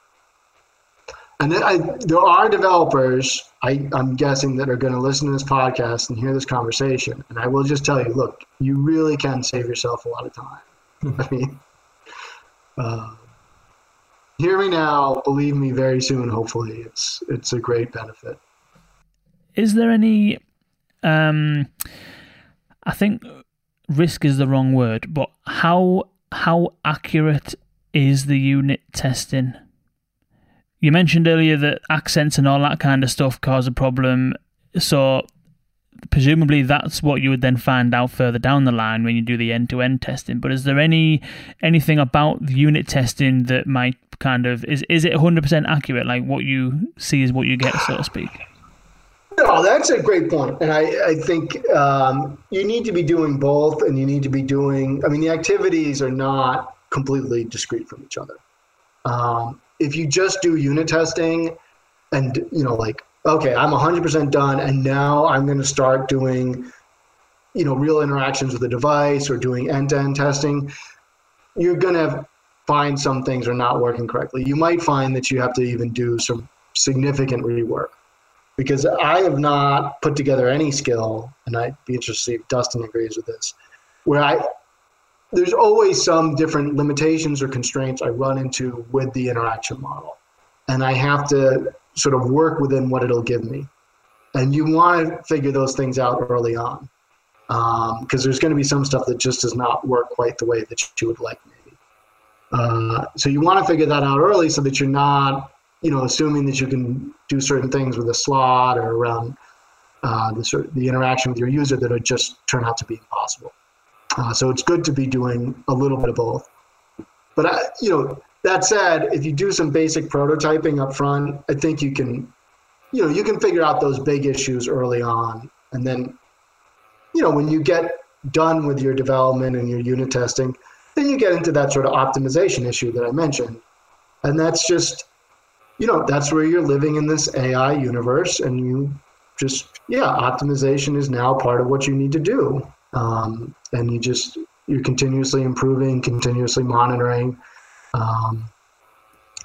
And then I, there are developers, I, I'm guessing, that are going to listen to this podcast and hear this conversation. And I will just tell you, look, you really can save yourself a lot of time. I mean, uh, hear me now, believe me, very soon. Hopefully, it's it's a great benefit. Is there any? Um, I think risk is the wrong word, but how how accurate is the unit testing? You mentioned earlier that accents and all that kind of stuff cause a problem. So presumably that's what you would then find out further down the line when you do the end-to-end testing. But is there any anything about the unit testing that might kind of is is it 100% accurate? Like what you see is what you get, so to speak. No, that's a great point, and I I think um, you need to be doing both, and you need to be doing. I mean, the activities are not completely discrete from each other. Um, if you just do unit testing, and you know, like, okay, I'm 100% done, and now I'm going to start doing, you know, real interactions with the device or doing end-to-end testing, you're going to find some things are not working correctly. You might find that you have to even do some significant rework because I have not put together any skill, and I'd be interested to see if Dustin agrees with this, where I there's always some different limitations or constraints I run into with the interaction model, and I have to sort of work within what it'll give me. And you want to figure those things out early on, because um, there's going to be some stuff that just does not work quite the way that you would like, maybe. Uh, so you want to figure that out early so that you're not you know, assuming that you can do certain things with a slot or around uh, the sort of the interaction with your user that would just turn out to be impossible. Uh, so it's good to be doing a little bit of both. But I, you know, that said, if you do some basic prototyping up front, I think you can, you know, you can figure out those big issues early on, and then, you know, when you get done with your development and your unit testing, then you get into that sort of optimization issue that I mentioned, and that's just you know that's where you're living in this AI universe, and you just yeah, optimization is now part of what you need to do, um, and you just you're continuously improving, continuously monitoring, um,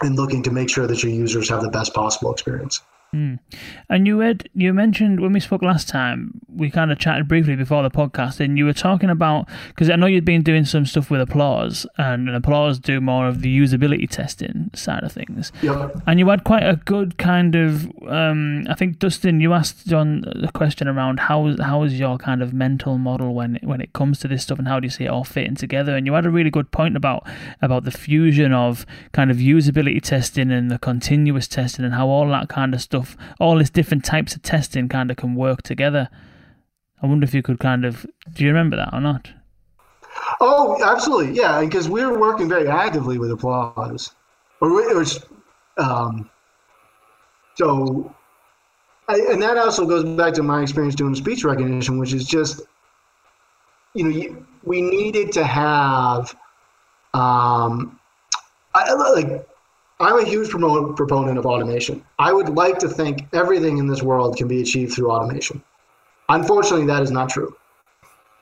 and looking to make sure that your users have the best possible experience. Mm. And you had you mentioned when we spoke last time, we kind of chatted briefly before the podcast, and you were talking about because I know you'd been doing some stuff with Applause, and, and Applause do more of the usability testing side of things. Yep. And you had quite a good kind of, um, I think Dustin, you asked John the question around how how is your kind of mental model when when it comes to this stuff, and how do you see it all fitting together? And you had a really good point about about the fusion of kind of usability testing and the continuous testing, and how all that kind of stuff stuff, all these different types of testing kind of can work together. I wonder if you could kind of, do you remember that or not? Oh, absolutely, yeah. Because we were working very actively with applause, or was, um, so, I, and that also goes back to my experience doing speech recognition, which is just, you know, we needed to have, um, I, like I'm a huge proponent of automation. I would like to think everything in this world can be achieved through automation. Unfortunately, that is not true.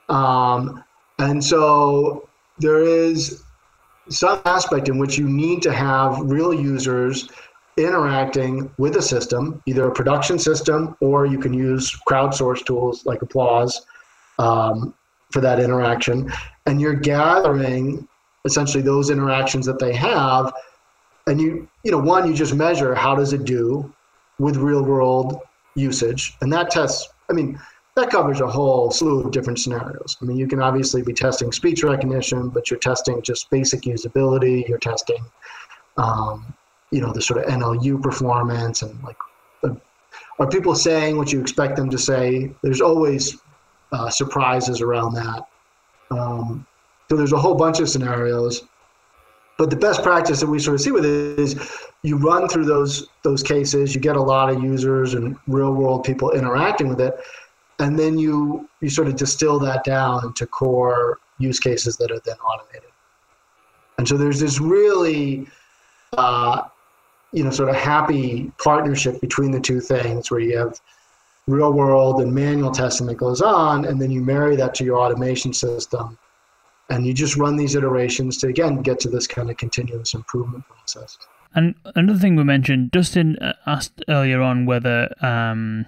Um, and so there is some aspect in which you need to have real users interacting with a system, either a production system or you can use crowdsourced tools like Applause um, for that interaction. And you're gathering essentially those interactions that they have and you you know one you just measure how does it do with real world usage, and that tests. I mean, that covers a whole slew of different scenarios. I mean, you can obviously be testing speech recognition, but you're testing just basic usability. You're testing, um, you know, the sort of NLU performance and like, are people saying what you expect them to say? There's always uh, surprises around that. Um, so there's a whole bunch of scenarios. But the best practice that we sort of see with it is you run through those those cases, you get a lot of users and real world people interacting with it, and then you you sort of distill that down to core use cases that are then automated. And so there's this really uh, you know sort of happy partnership between the two things where you have real world and manual testing that goes on and then you marry that to your automation system and you just run these iterations to again get to this kind of continuous improvement process. And another thing we mentioned dustin uh, asked earlier on whether um,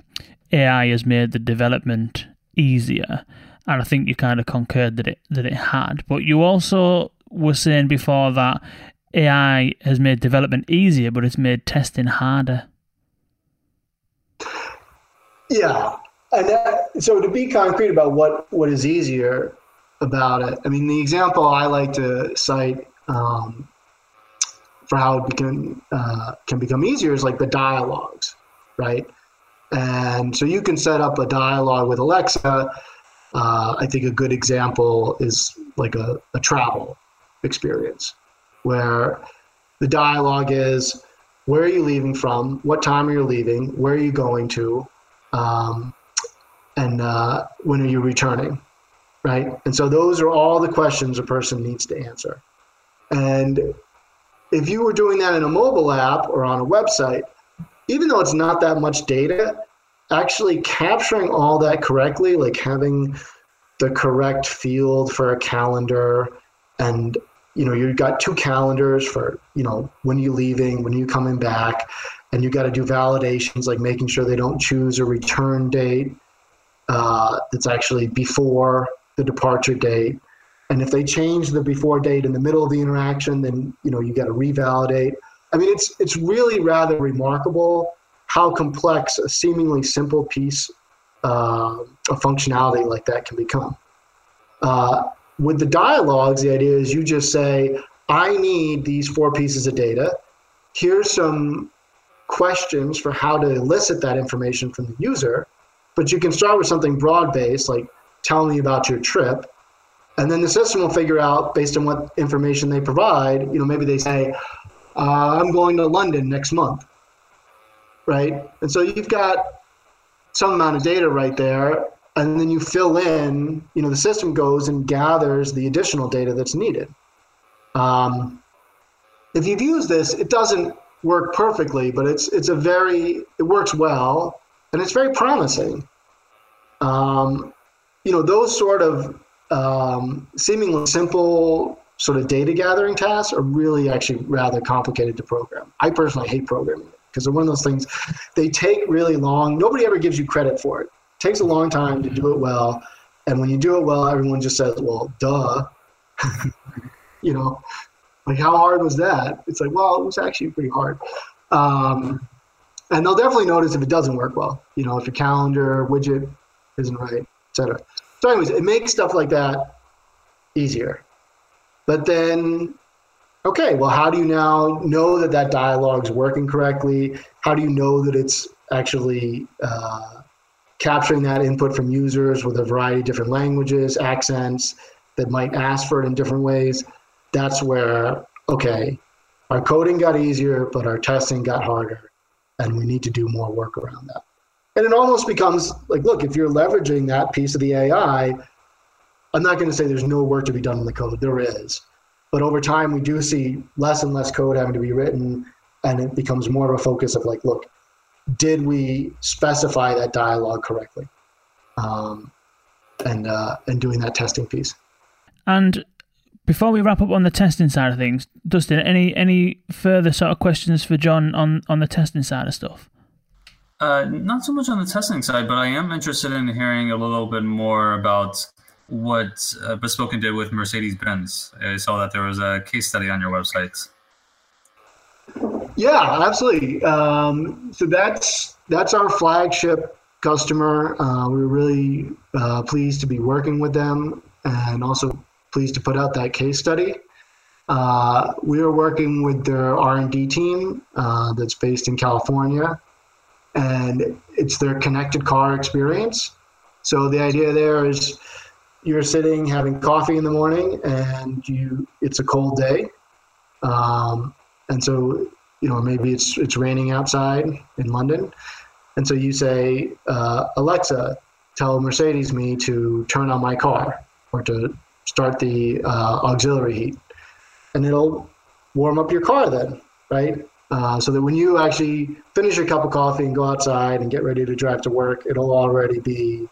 ai has made the development easier. And i think you kind of concurred that it that it had. But you also were saying before that ai has made development easier but it's made testing harder. Yeah. And that, so to be concrete about what what is easier about it. I mean, the example I like to cite um, for how it can uh, can become easier is like the dialogues, right? And so you can set up a dialogue with Alexa. Uh, I think a good example is like a, a travel experience where the dialogue is where are you leaving from, what time are you leaving, where are you going to, um, and uh, when are you returning right? And so those are all the questions a person needs to answer. And if you were doing that in a mobile app or on a website, even though it's not that much data, actually capturing all that correctly, like having the correct field for a calendar and you know you've got two calendars for you know when you're leaving when you're coming back and you got to do validations like making sure they don't choose a return date uh, that's actually before the departure date. And if they change the before date in the middle of the interaction, then you know you got to revalidate. I mean, it's it's really rather remarkable how complex a seemingly simple piece uh, of functionality like that can become. Uh, with the dialogues, the idea is you just say, "I need these four pieces of data. Here's some questions for how to elicit that information from the user." But you can start with something broad based, like tell me about your trip. And then the system will figure out based on what information they provide, you know, maybe they say, uh, I'm going to London next month. Right. And so you've got some amount of data right there. And then you fill in, you know, the system goes and gathers the additional data that's needed. Um, if you've used this, it doesn't work perfectly, but it's it's a very it works well and it's very promising. Um, you know, those sort of um, seemingly simple sort of data gathering tasks are really actually rather complicated to program. I personally hate programming because they're one of those things, they take really long. Nobody ever gives you credit for it. It takes a long time to do it well. And when you do it well, everyone just says, well, duh. you know, like how hard was that? It's like, well, it was actually pretty hard. Um, and they'll definitely notice if it doesn't work well. You know, if your calendar widget isn't right, etc. So, anyways, it makes stuff like that easier. But then, okay, well, how do you now know that that dialogue is working correctly? How do you know that it's actually uh, capturing that input from users with a variety of different languages, accents that might ask for it in different ways? That's where, okay, our coding got easier, but our testing got harder, and we need to do more work around that. And it almost becomes like, look, if you're leveraging that piece of the AI, I'm not going to say there's no work to be done in the code. There is. But over time, we do see less and less code having to be written, and it becomes more of a focus of like, look, did we specify that dialogue correctly? Um, and uh, and doing that testing piece. And before we wrap up on the testing side of things, Dustin, any any further sort of questions for John on on the testing side of stuff? Uh, not so much on the testing side, but I am interested in hearing a little bit more about what uh, Bespoken did with Mercedes Benz. I saw that there was a case study on your website. Yeah, absolutely. Um, so that's that's our flagship customer. Uh, we're really uh, pleased to be working with them, and also pleased to put out that case study. Uh, we are working with their R&D team uh, that's based in California, and it's their connected car experience. So the idea there is you're sitting having coffee in the morning, and you it's a cold day, um, and so you know maybe it's it's raining outside in London, and so you say uh, Alexa, tell Mercedes me to turn on my car or to start the uh, auxiliary heat and it'll warm up your car then, right? Uh, so that when you actually finish your cup of coffee and go outside and get ready to drive to work, it'll already be,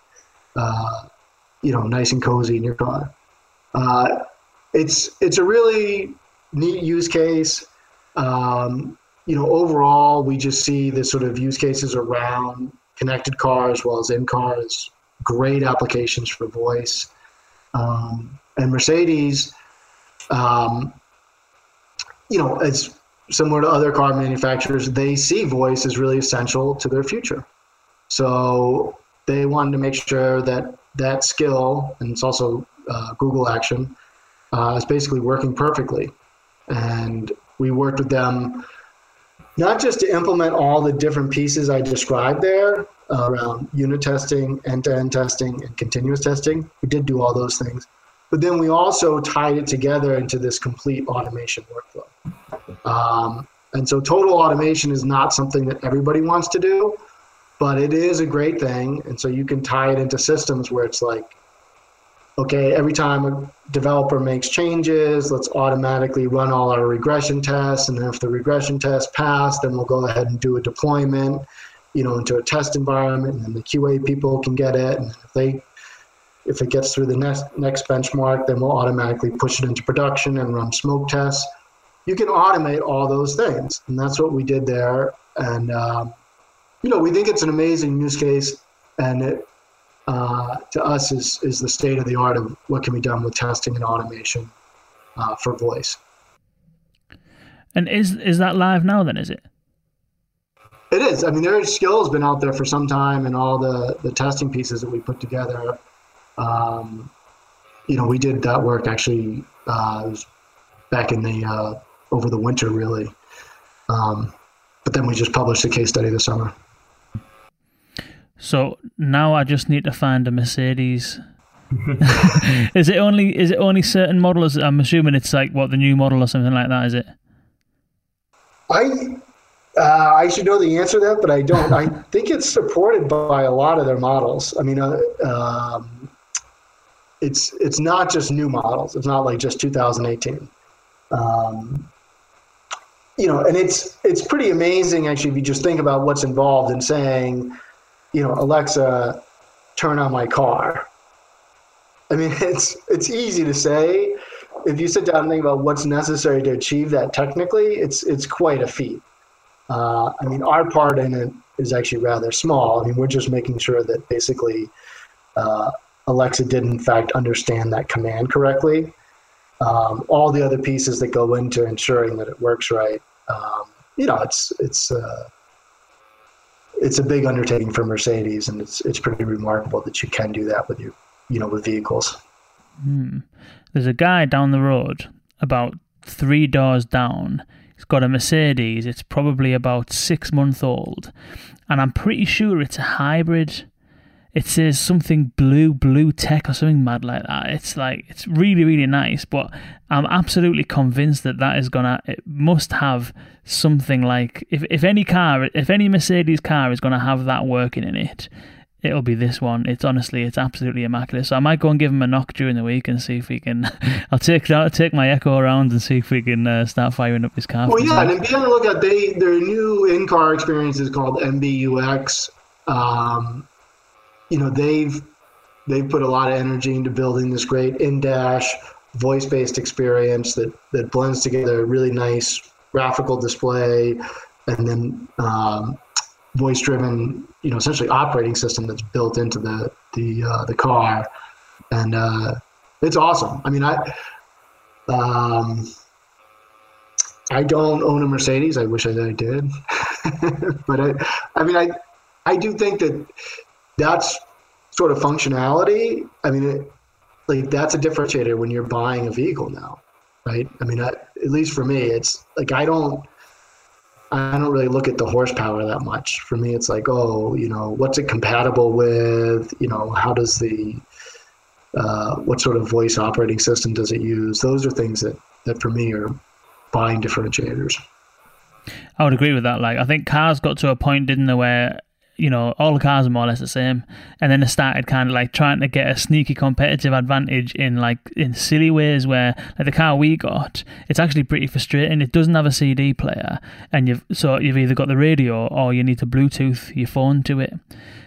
uh, you know, nice and cozy in your car. Uh, it's it's a really neat use case. Um, you know, overall, we just see the sort of use cases around connected cars as well as in cars. Great applications for voice. Um, and Mercedes, um, you know, it's similar to other car manufacturers, they see voice as really essential to their future. So they wanted to make sure that that skill, and it's also uh, Google Action, uh, is basically working perfectly. And we worked with them not just to implement all the different pieces I described there uh, around unit testing, end to end testing, and continuous testing. We did do all those things. But then we also tied it together into this complete automation workflow. Um, and so total automation is not something that everybody wants to do, but it is a great thing. And so you can tie it into systems where it's like, okay, every time a developer makes changes, let's automatically run all our regression tests. And then if the regression tests pass, then we'll go ahead and do a deployment, you know, into a test environment, and then the QA people can get it. And if they if it gets through the next next benchmark, then we'll automatically push it into production and run smoke tests you can automate all those things. And that's what we did there. And, um, you know, we think it's an amazing use case. And it, uh, to us, is, is the state of the art of what can be done with testing and automation uh, for voice. And is is that live now? Then is it? It is. I mean, their skill has been out there for some time, and all the the testing pieces that we put together. Um, you know, we did that work actually uh, back in the uh, over the winter, really. Um, but then we just published a case study this summer. So now I just need to find a Mercedes. is it only is it only certain models? I'm assuming it's like what the new model or something like that. Is it? I uh, I should know the answer to that, but I don't. I think it's supported by a lot of their models. I mean, uh, um, it's it's not just new models. It's not like just 2018. Um, you know, and it's it's pretty amazing actually if you just think about what's involved in saying, you know, Alexa, turn on my car. I mean, it's it's easy to say. If you sit down and think about what's necessary to achieve that technically, it's it's quite a feat. Uh, I mean, our part in it is actually rather small. I mean, we're just making sure that basically uh, Alexa did in fact understand that command correctly um, all the other pieces that go into ensuring that it works right. Um, you know, it's it's uh, it's a big undertaking for Mercedes, and it's it's pretty remarkable that you can do that with you, you know, with vehicles. Hmm. There's a guy down the road, about three doors down. He's got a Mercedes. It's probably about six months old, and I'm pretty sure it's a hybrid it says something blue blue tech or something mad like that. It's like it's really really nice but i'm absolutely convinced that that is gonna it must have something like if, if any car if any mercedes car is gonna have that working in it it'll be this one. It's honestly it's absolutely immaculate. So i might go and give him a knock during the week and see if we can i'll take i'll take my echo around and see if we can uh, start firing up his car well yeah and be on the lookout. They their new in-car experience is called mbux um, you know they've they've put a lot of energy into building this great in-dash voice-based experience that that blends together a really nice graphical display and then um, voice-driven you know essentially operating system that's built into the the uh, the car. And uh, it's awesome. I mean i um, I don't own a Mercedes. I wish I, I did, but I, I mean, I, I do think that that's sort of functionality. I mean, it, like that's a differentiator when you're buying a vehicle now, right? I mean, I, at least for me, it's like I don't, I don't really look at the horsepower that much. For me, it's like, oh, you know, what's it compatible with? You know, how does the, uh, what sort of voice operating system does it use? Those are things that, that for me are buying differentiators. I would agree with that. Like, I think cars got to a point, didn't they, where you know, all the cars are more or less the same. And then they started kind of like trying to get a sneaky competitive advantage in like in silly ways where like the car we got, it's actually pretty frustrating. It doesn't have a CD player and you've so you've either got the radio or you need to Bluetooth your phone to it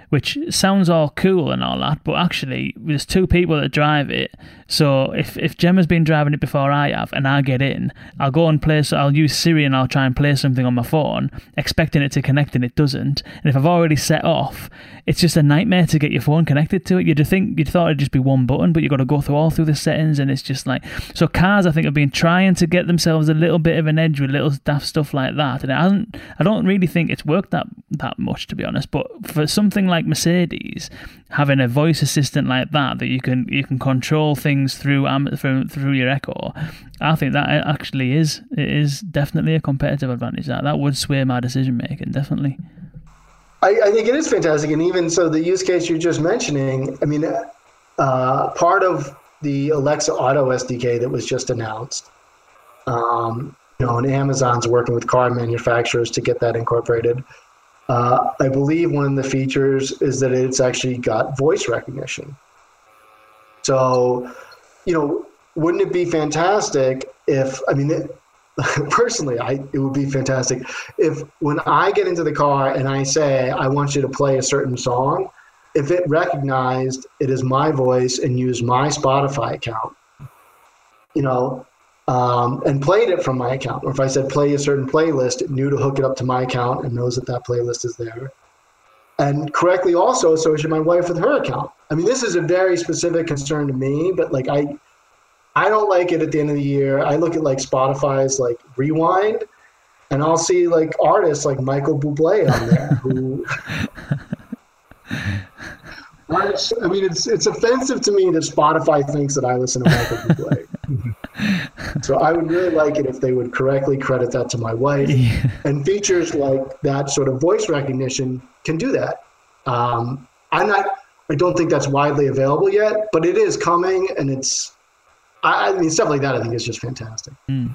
which sounds all cool and all that, but actually there's two people that drive it. So if if Gemma's been driving it before I have, and I get in, I'll go and play. So I'll use Siri and I'll try and play something on my phone, expecting it to connect, and it doesn't. And if I've already set off, it's just a nightmare to get your phone connected to it. You'd think you'd thought it'd just be one button, but you've got to go through all through the settings, and it's just like so. Cars, I think, have been trying to get themselves a little bit of an edge with little daft stuff like that, and it hasn't. I don't really think it's worked that that much, to be honest. But for something like Mercedes, having a voice assistant like that that you can you can control things through through through your Echo, I think that actually is it is definitely a competitive advantage. That that would sway my decision making definitely. I, I, think it is fantastic, and even so, the use case you're just mentioning. I mean, uh, part of the Alexa Auto SDK that was just announced. Um, you know, and Amazon's working with car manufacturers to get that incorporated. Uh, I believe one of the features is that it's actually got voice recognition. So, you know, wouldn't it be fantastic if, I mean, it, personally, I, it would be fantastic if when I get into the car and I say, I want you to play a certain song, if it recognized it is my voice and used my Spotify account, you know, um, and played it from my account. Or if I said play a certain playlist, it knew to hook it up to my account and knows that that playlist is there. And correctly also associate my wife with her account. I mean, this is a very specific concern to me, but like I, I don't like it at the end of the year. I look at like Spotify's like rewind, and I'll see like artists like Michael Bublé on there who. I mean, it's it's offensive to me that Spotify thinks that I listen to Michael Bublé. so I would really like it if they would correctly credit that to my wife. Yeah. And features like that sort of voice recognition can do that. Um, I'm not. I don't think that's widely available yet, but it is coming, and it's. I, I mean, stuff like that. I think is just fantastic. Mm.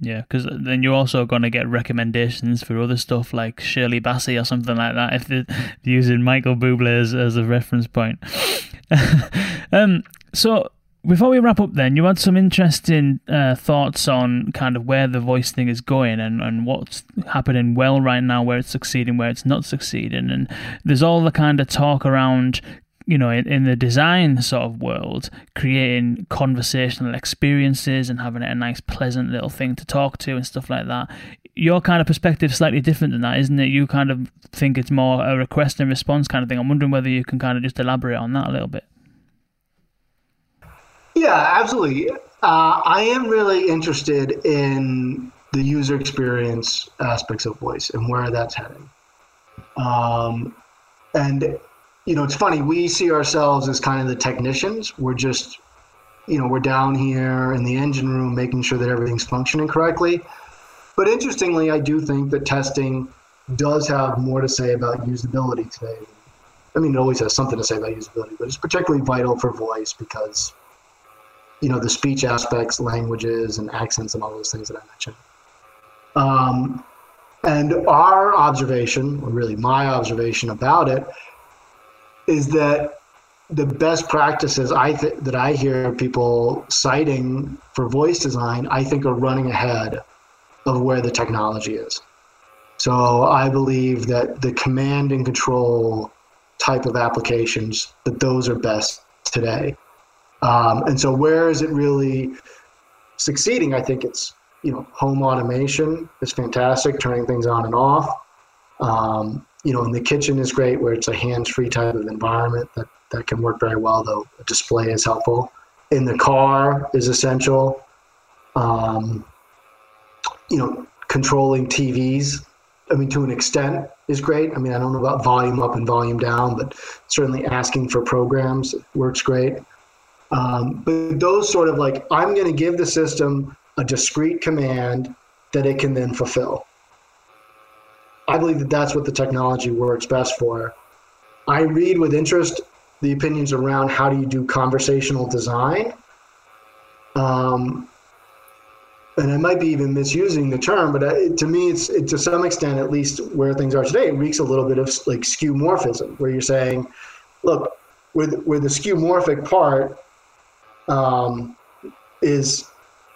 Yeah, because then you're also going to get recommendations for other stuff like Shirley Bassey or something like that if they're using Michael Bublé as, as a reference point. um, so before we wrap up, then you had some interesting uh, thoughts on kind of where the voice thing is going and, and what's happening well right now, where it's succeeding, where it's not succeeding, and there's all the kind of talk around you know, in, in, the design sort of world, creating conversational experiences and having it a nice, pleasant little thing to talk to and stuff like that. Your kind of perspective is slightly different than that, isn't it? You kind of think it's more a request and response kind of thing. I'm wondering whether you can kind of just elaborate on that a little bit. Yeah, absolutely. Uh, I am really interested in the user experience aspects of voice and where that's heading. Um, and you know, it's funny. We see ourselves as kind of the technicians. We're just, you know, we're down here in the engine room making sure that everything's functioning correctly. But interestingly, I do think that testing does have more to say about usability today. I mean, it always has something to say about usability, but it's particularly vital for voice because you know the speech aspects, languages, and accents, and all those things that I mentioned. Um, and our observation, or really my observation about it, is that the best practices I th- that I hear people citing for voice design, I think, are running ahead of where the technology is. So I believe that the command and control type of applications that those are best today. Um, and so, where is it really succeeding? I think it's you know home automation is fantastic, turning things on and off. Um, you know, in the kitchen is great, where it's a hands-free type of environment that that can work very well. Though a display is helpful. In the car is essential. Um, you know, controlling TVs. I mean, to an extent, is great. I mean, I don't know about volume up and volume down, but certainly asking for programs works great. Um, but those sort of like, I'm going to give the system a discrete command that it can then fulfill. I believe that that's what the technology works best for. I read with interest the opinions around how do you do conversational design. Um, and I might be even misusing the term, but I, to me, it's it, to some extent, at least where things are today, it reeks a little bit of like skeuomorphism, where you're saying, look, with where the skeuomorphic part um, is,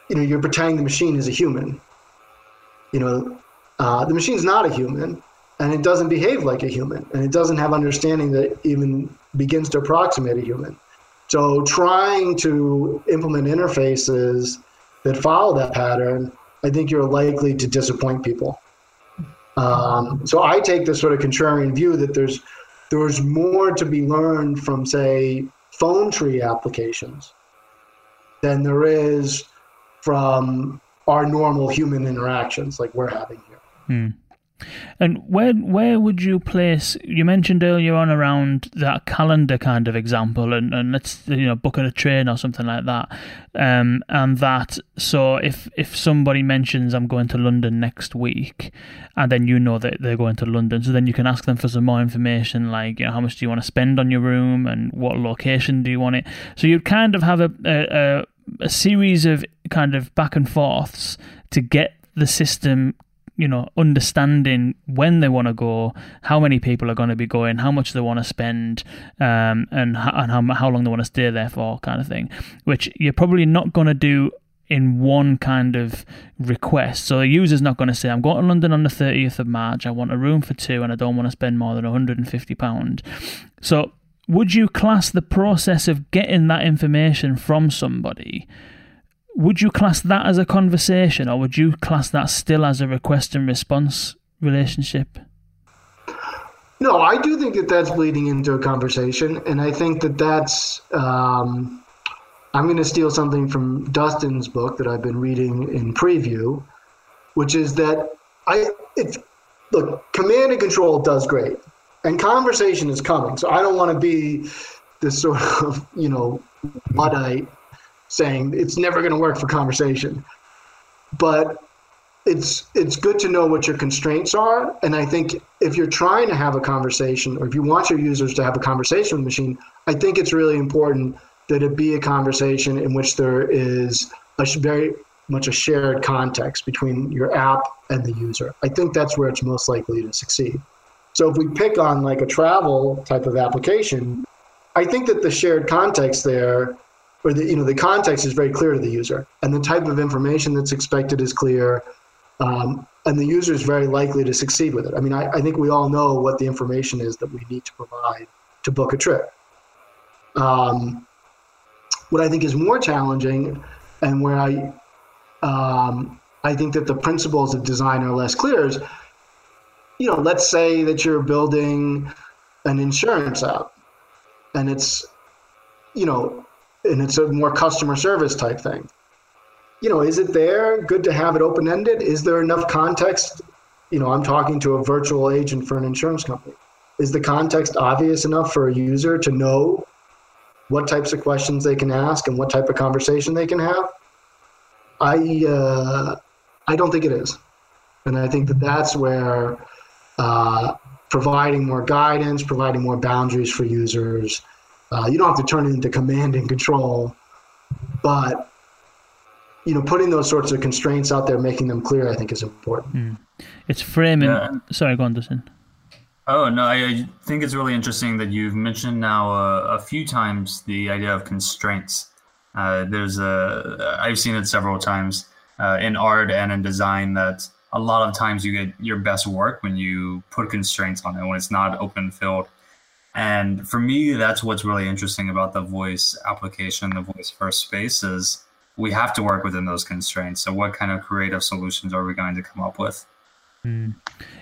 you know, you're pretending the machine is a human. You know, uh, the machine's not a human, and it doesn't behave like a human, and it doesn't have understanding that even begins to approximate a human. So trying to implement interfaces that follow that pattern, I think you're likely to disappoint people. Um, so I take this sort of contrarian view that there's there's more to be learned from, say, phone tree applications than there is from our normal human interactions like we're having here. Hmm. And where where would you place? You mentioned earlier on around that calendar kind of example, and, and let's you know booking a train or something like that, um, and that. So if if somebody mentions I'm going to London next week, and then you know that they're going to London, so then you can ask them for some more information, like you know how much do you want to spend on your room and what location do you want it. So you'd kind of have a a, a series of kind of back and forths to get the system you know, understanding when they want to go, how many people are going to be going, how much they want to spend, um, and, and how, how long they want to stay there for, kind of thing, which you're probably not going to do in one kind of request. So the user's not going to say, I'm going to London on the 30th of March, I want a room for two, and I don't want to spend more than £150. So would you class the process of getting that information from somebody? Would you class that as a conversation or would you class that still as a request and response relationship? No, I do think that that's bleeding into a conversation. And I think that that's, um, I'm going to steal something from Dustin's book that I've been reading in preview, which is that I, it's, look, command and control does great. And conversation is coming. So I don't want to be this sort of, you know, Luddite saying it's never going to work for conversation. But it's it's good to know what your constraints are, and I think if you're trying to have a conversation, or if you want your users to have a conversation with the machine, I think it's really important that it be a conversation in which there is a very much a shared context between your app and the user. I think that's where it's most likely to succeed. So if we pick on like a travel type of application, I think that the shared context there or the you know the context is very clear to the user, and the type of information that's expected is clear, um, and the user is very likely to succeed with it. I mean, I, I, think we all know what the information is that we need to provide to book a trip. Um, what I think is more challenging, and where I um, I think that the principles of design are less clear is, you know, let's say that you're building an insurance app, and it's you know and it's a more customer service type thing. You know, is it there? Good to have it open ended. Is there enough context? You know, I'm talking to a virtual agent for an insurance company. Is the context obvious enough for a user to know what types of questions they can ask and what type of conversation they can have? I uh, I don't think it is, and I think that that's where uh, providing more guidance, providing more boundaries for users, uh, you don't have to turn it into command and control, but you know, putting those sorts of constraints out there, making them clear, I think is important. Mm. It's framing. Yeah. Sorry, go on, Dustin. Oh no, I think it's really interesting that you've mentioned now uh, a few times the idea of constraints. Uh, there's a I've seen it several times uh, in art and in design that a lot of times you get your best work when you put constraints on it when it's not open filled. And for me, that's what's really interesting about the voice application, the voice first space is we have to work within those constraints. So what kind of creative solutions are we going to come up with? Mm.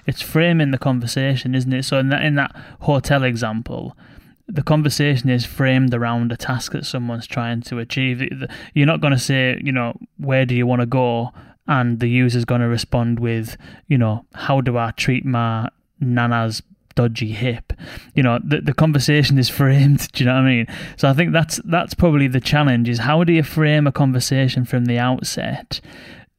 It's framing the conversation, isn't it? So in that in that hotel example, the conversation is framed around a task that someone's trying to achieve. You're not going to say, you know, where do you want to go? and the user's going to respond with, you know, how do I treat my nana's dodgy hip. You know, the the conversation is framed. Do you know what I mean? So I think that's that's probably the challenge: is how do you frame a conversation from the outset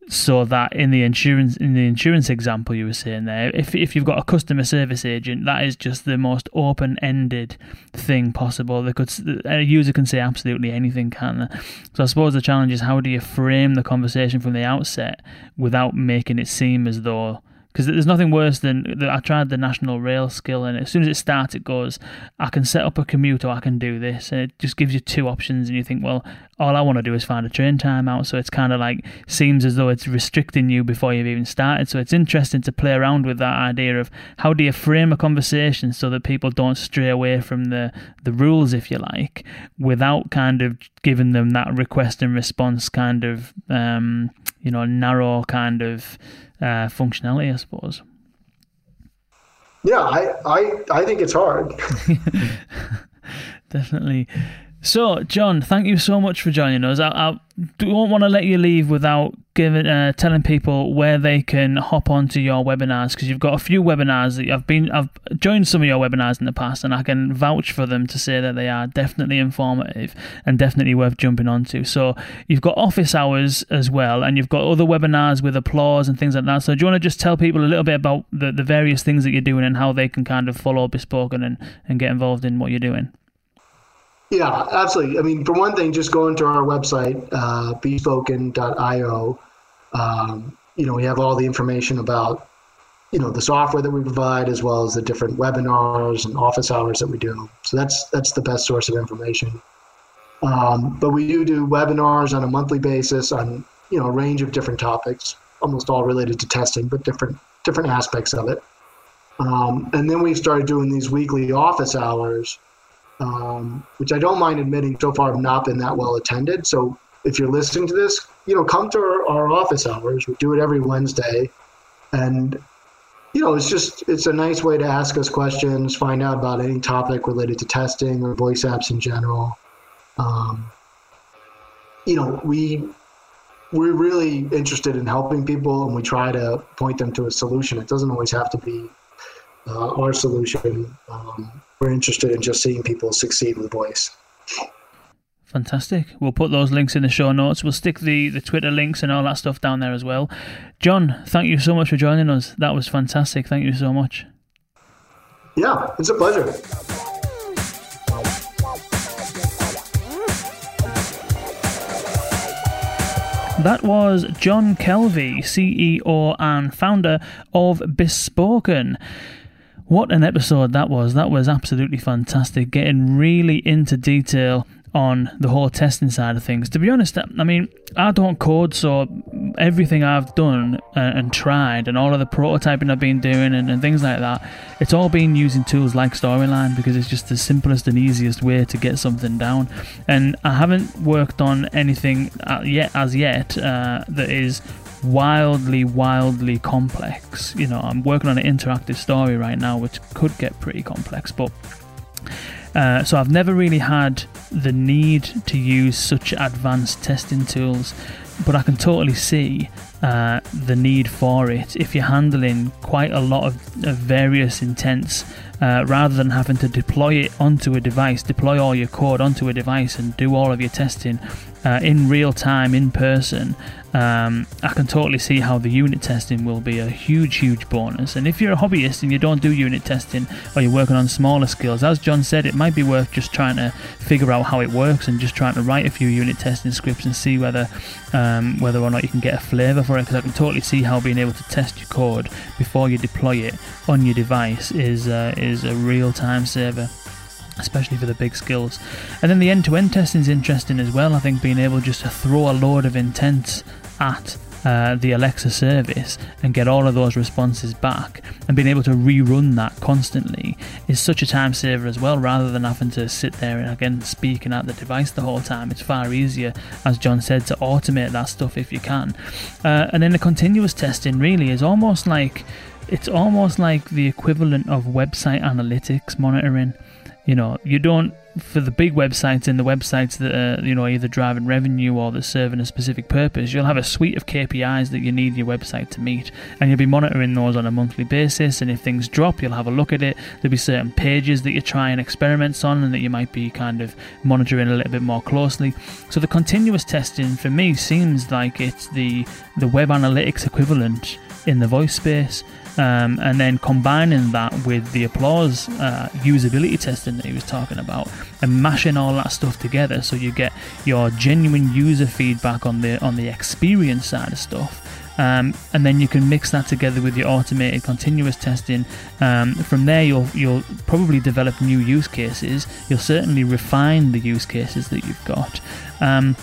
so that in the insurance in the insurance example you were saying there, if if you've got a customer service agent, that is just the most open ended thing possible. They could a user can say absolutely anything, can they? So I suppose the challenge is how do you frame the conversation from the outset without making it seem as though because there's nothing worse than that. I tried the national rail skill, and as soon as it starts, it goes, I can set up a commute or I can do this, and it just gives you two options, and you think, well, all I want to do is find a train time out, so it's kind of like seems as though it's restricting you before you've even started. So it's interesting to play around with that idea of how do you frame a conversation so that people don't stray away from the the rules, if you like, without kind of giving them that request and response kind of um, you know narrow kind of uh, functionality, I suppose. Yeah, I, I, I think it's hard. Definitely. So, John, thank you so much for joining us. I, I don't want to let you leave without giving uh, telling people where they can hop onto your webinars because you've got a few webinars that I've been I've joined some of your webinars in the past and I can vouch for them to say that they are definitely informative and definitely worth jumping onto. So you've got office hours as well and you've got other webinars with applause and things like that. So do you want to just tell people a little bit about the, the various things that you're doing and how they can kind of follow Bespoken and, and get involved in what you're doing? Yeah, absolutely. I mean, for one thing, just going to our website, uh, bespoken.io. Um, you know, we have all the information about, you know, the software that we provide, as well as the different webinars and office hours that we do. So that's that's the best source of information. Um, but we do do webinars on a monthly basis on you know a range of different topics, almost all related to testing, but different different aspects of it. Um, and then we started doing these weekly office hours um, which I don't mind admitting so far have not been that well attended. So if you're listening to this, you know, come to our, our office hours. We do it every Wednesday, and you know, it's just it's a nice way to ask us questions, find out about any topic related to testing or voice apps in general. Um, you know, we we're really interested in helping people, and we try to point them to a solution. It doesn't always have to be uh, our solution. Um, we're interested in just seeing people succeed with voice. Fantastic. We'll put those links in the show notes. We'll stick the, the Twitter links and all that stuff down there as well. John, thank you so much for joining us. That was fantastic. Thank you so much. Yeah, it's a pleasure. That was John Kelvie, CEO and founder of Bespoken. What an episode that was. That was absolutely fantastic. Getting really into detail on the whole testing side of things. To be honest, I mean, I don't code, so everything I've done and, tried, and all of the prototyping I've been doing, and, and, things like that, it's all been using tools like Storyline because it's just the simplest and easiest way to get something down. And I haven't worked on anything uh, yet, as yet, uh, that is wildly, wildly complex. You know, I'm working on an interactive story right now, which could get pretty complex, but. Uh, so I've never really had the need to use such advanced testing tools, but I can totally see uh, the need for it if you're handling quite a lot of, of various intents uh, rather than having to deploy it onto a device, deploy all your code onto a device and do all of your testing uh, in real time, in person um, I can totally see how the unit testing will be a huge, huge bonus. And if you're a hobbyist and you don't do unit testing or you're working on smaller skills, as John said, it might be worth just trying to figure out how it works and just trying to write a few unit testing scripts and see whether um, whether or not you can get a flavour for it. Because I can totally see how being able to test your code before you deploy it on your device is uh, is a real time saver especially for the big skills. And then the end to end testing is interesting as well. I think being able just to throw a load of intents at uh, the Alexa service and get all of those responses back and being able to rerun that constantly is such a time saver as well rather than having to sit there and again speaking at the device the whole time it's far easier as John said to automate that stuff if you can uh, and then the continuous testing really is almost like it's almost like the equivalent of website analytics monitoring You know, you don't for the big websites and the websites that are you know either driving revenue or that serving a specific purpose. You'll have a suite of KPIs that you need your website to meet, and you'll be monitoring those on a monthly basis. And if things drop, you'll have a look at it. There'll be certain pages that you try and experiments on, and that you might be kind of monitoring a little bit more closely. So the continuous testing for me seems like it's the the web analytics equivalent in the voice space. Um, and then combining that with the applause uh, usability testing that he was talking about and mashing all that stuff together so you get your genuine user feedback on the on the experience side of stuff um, and then you can mix that together with your automated continuous testing. Um, from there, you'll you'll probably develop new use cases. You'll certainly refine the use cases that you've got, um,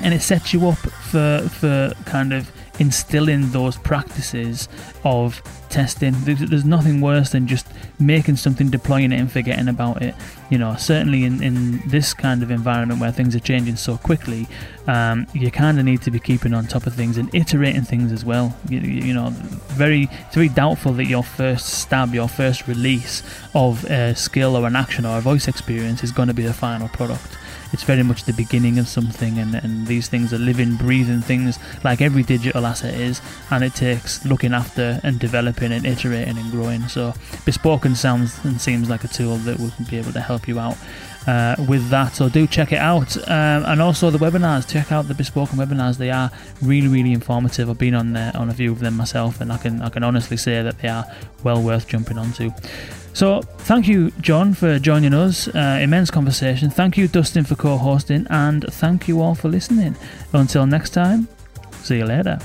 and it sets you up for for kind of instilling those practices of testing. There's, nothing worse than just making something, deploying it, and forgetting about it. You know, certainly in, in this kind of environment where things are changing so quickly, um, you kind of need to be keeping on top of things and iterating things as well. You, you, know, very it's very doubtful that your first stab, your first release of a skill or an action or a voice experience is going to be the final product it's very much the beginning of something, and, and these things are living, breathing things like every digital asset is, and it takes looking after and developing and iterating and growing. So, Bespoken sounds and seems like a tool that will be able to help you out. Uh, with that. So do check it out, um, and also the webinars. Check out the Bespoken webinars; they are really, really informative. I've been on there on a few of them myself, and I can I can honestly say that they are well worth jumping onto. So, thank you, John, for joining us. Uh, immense conversation. Thank you, Dustin, for co hosting. And thank you all for listening. Until next time, see you later.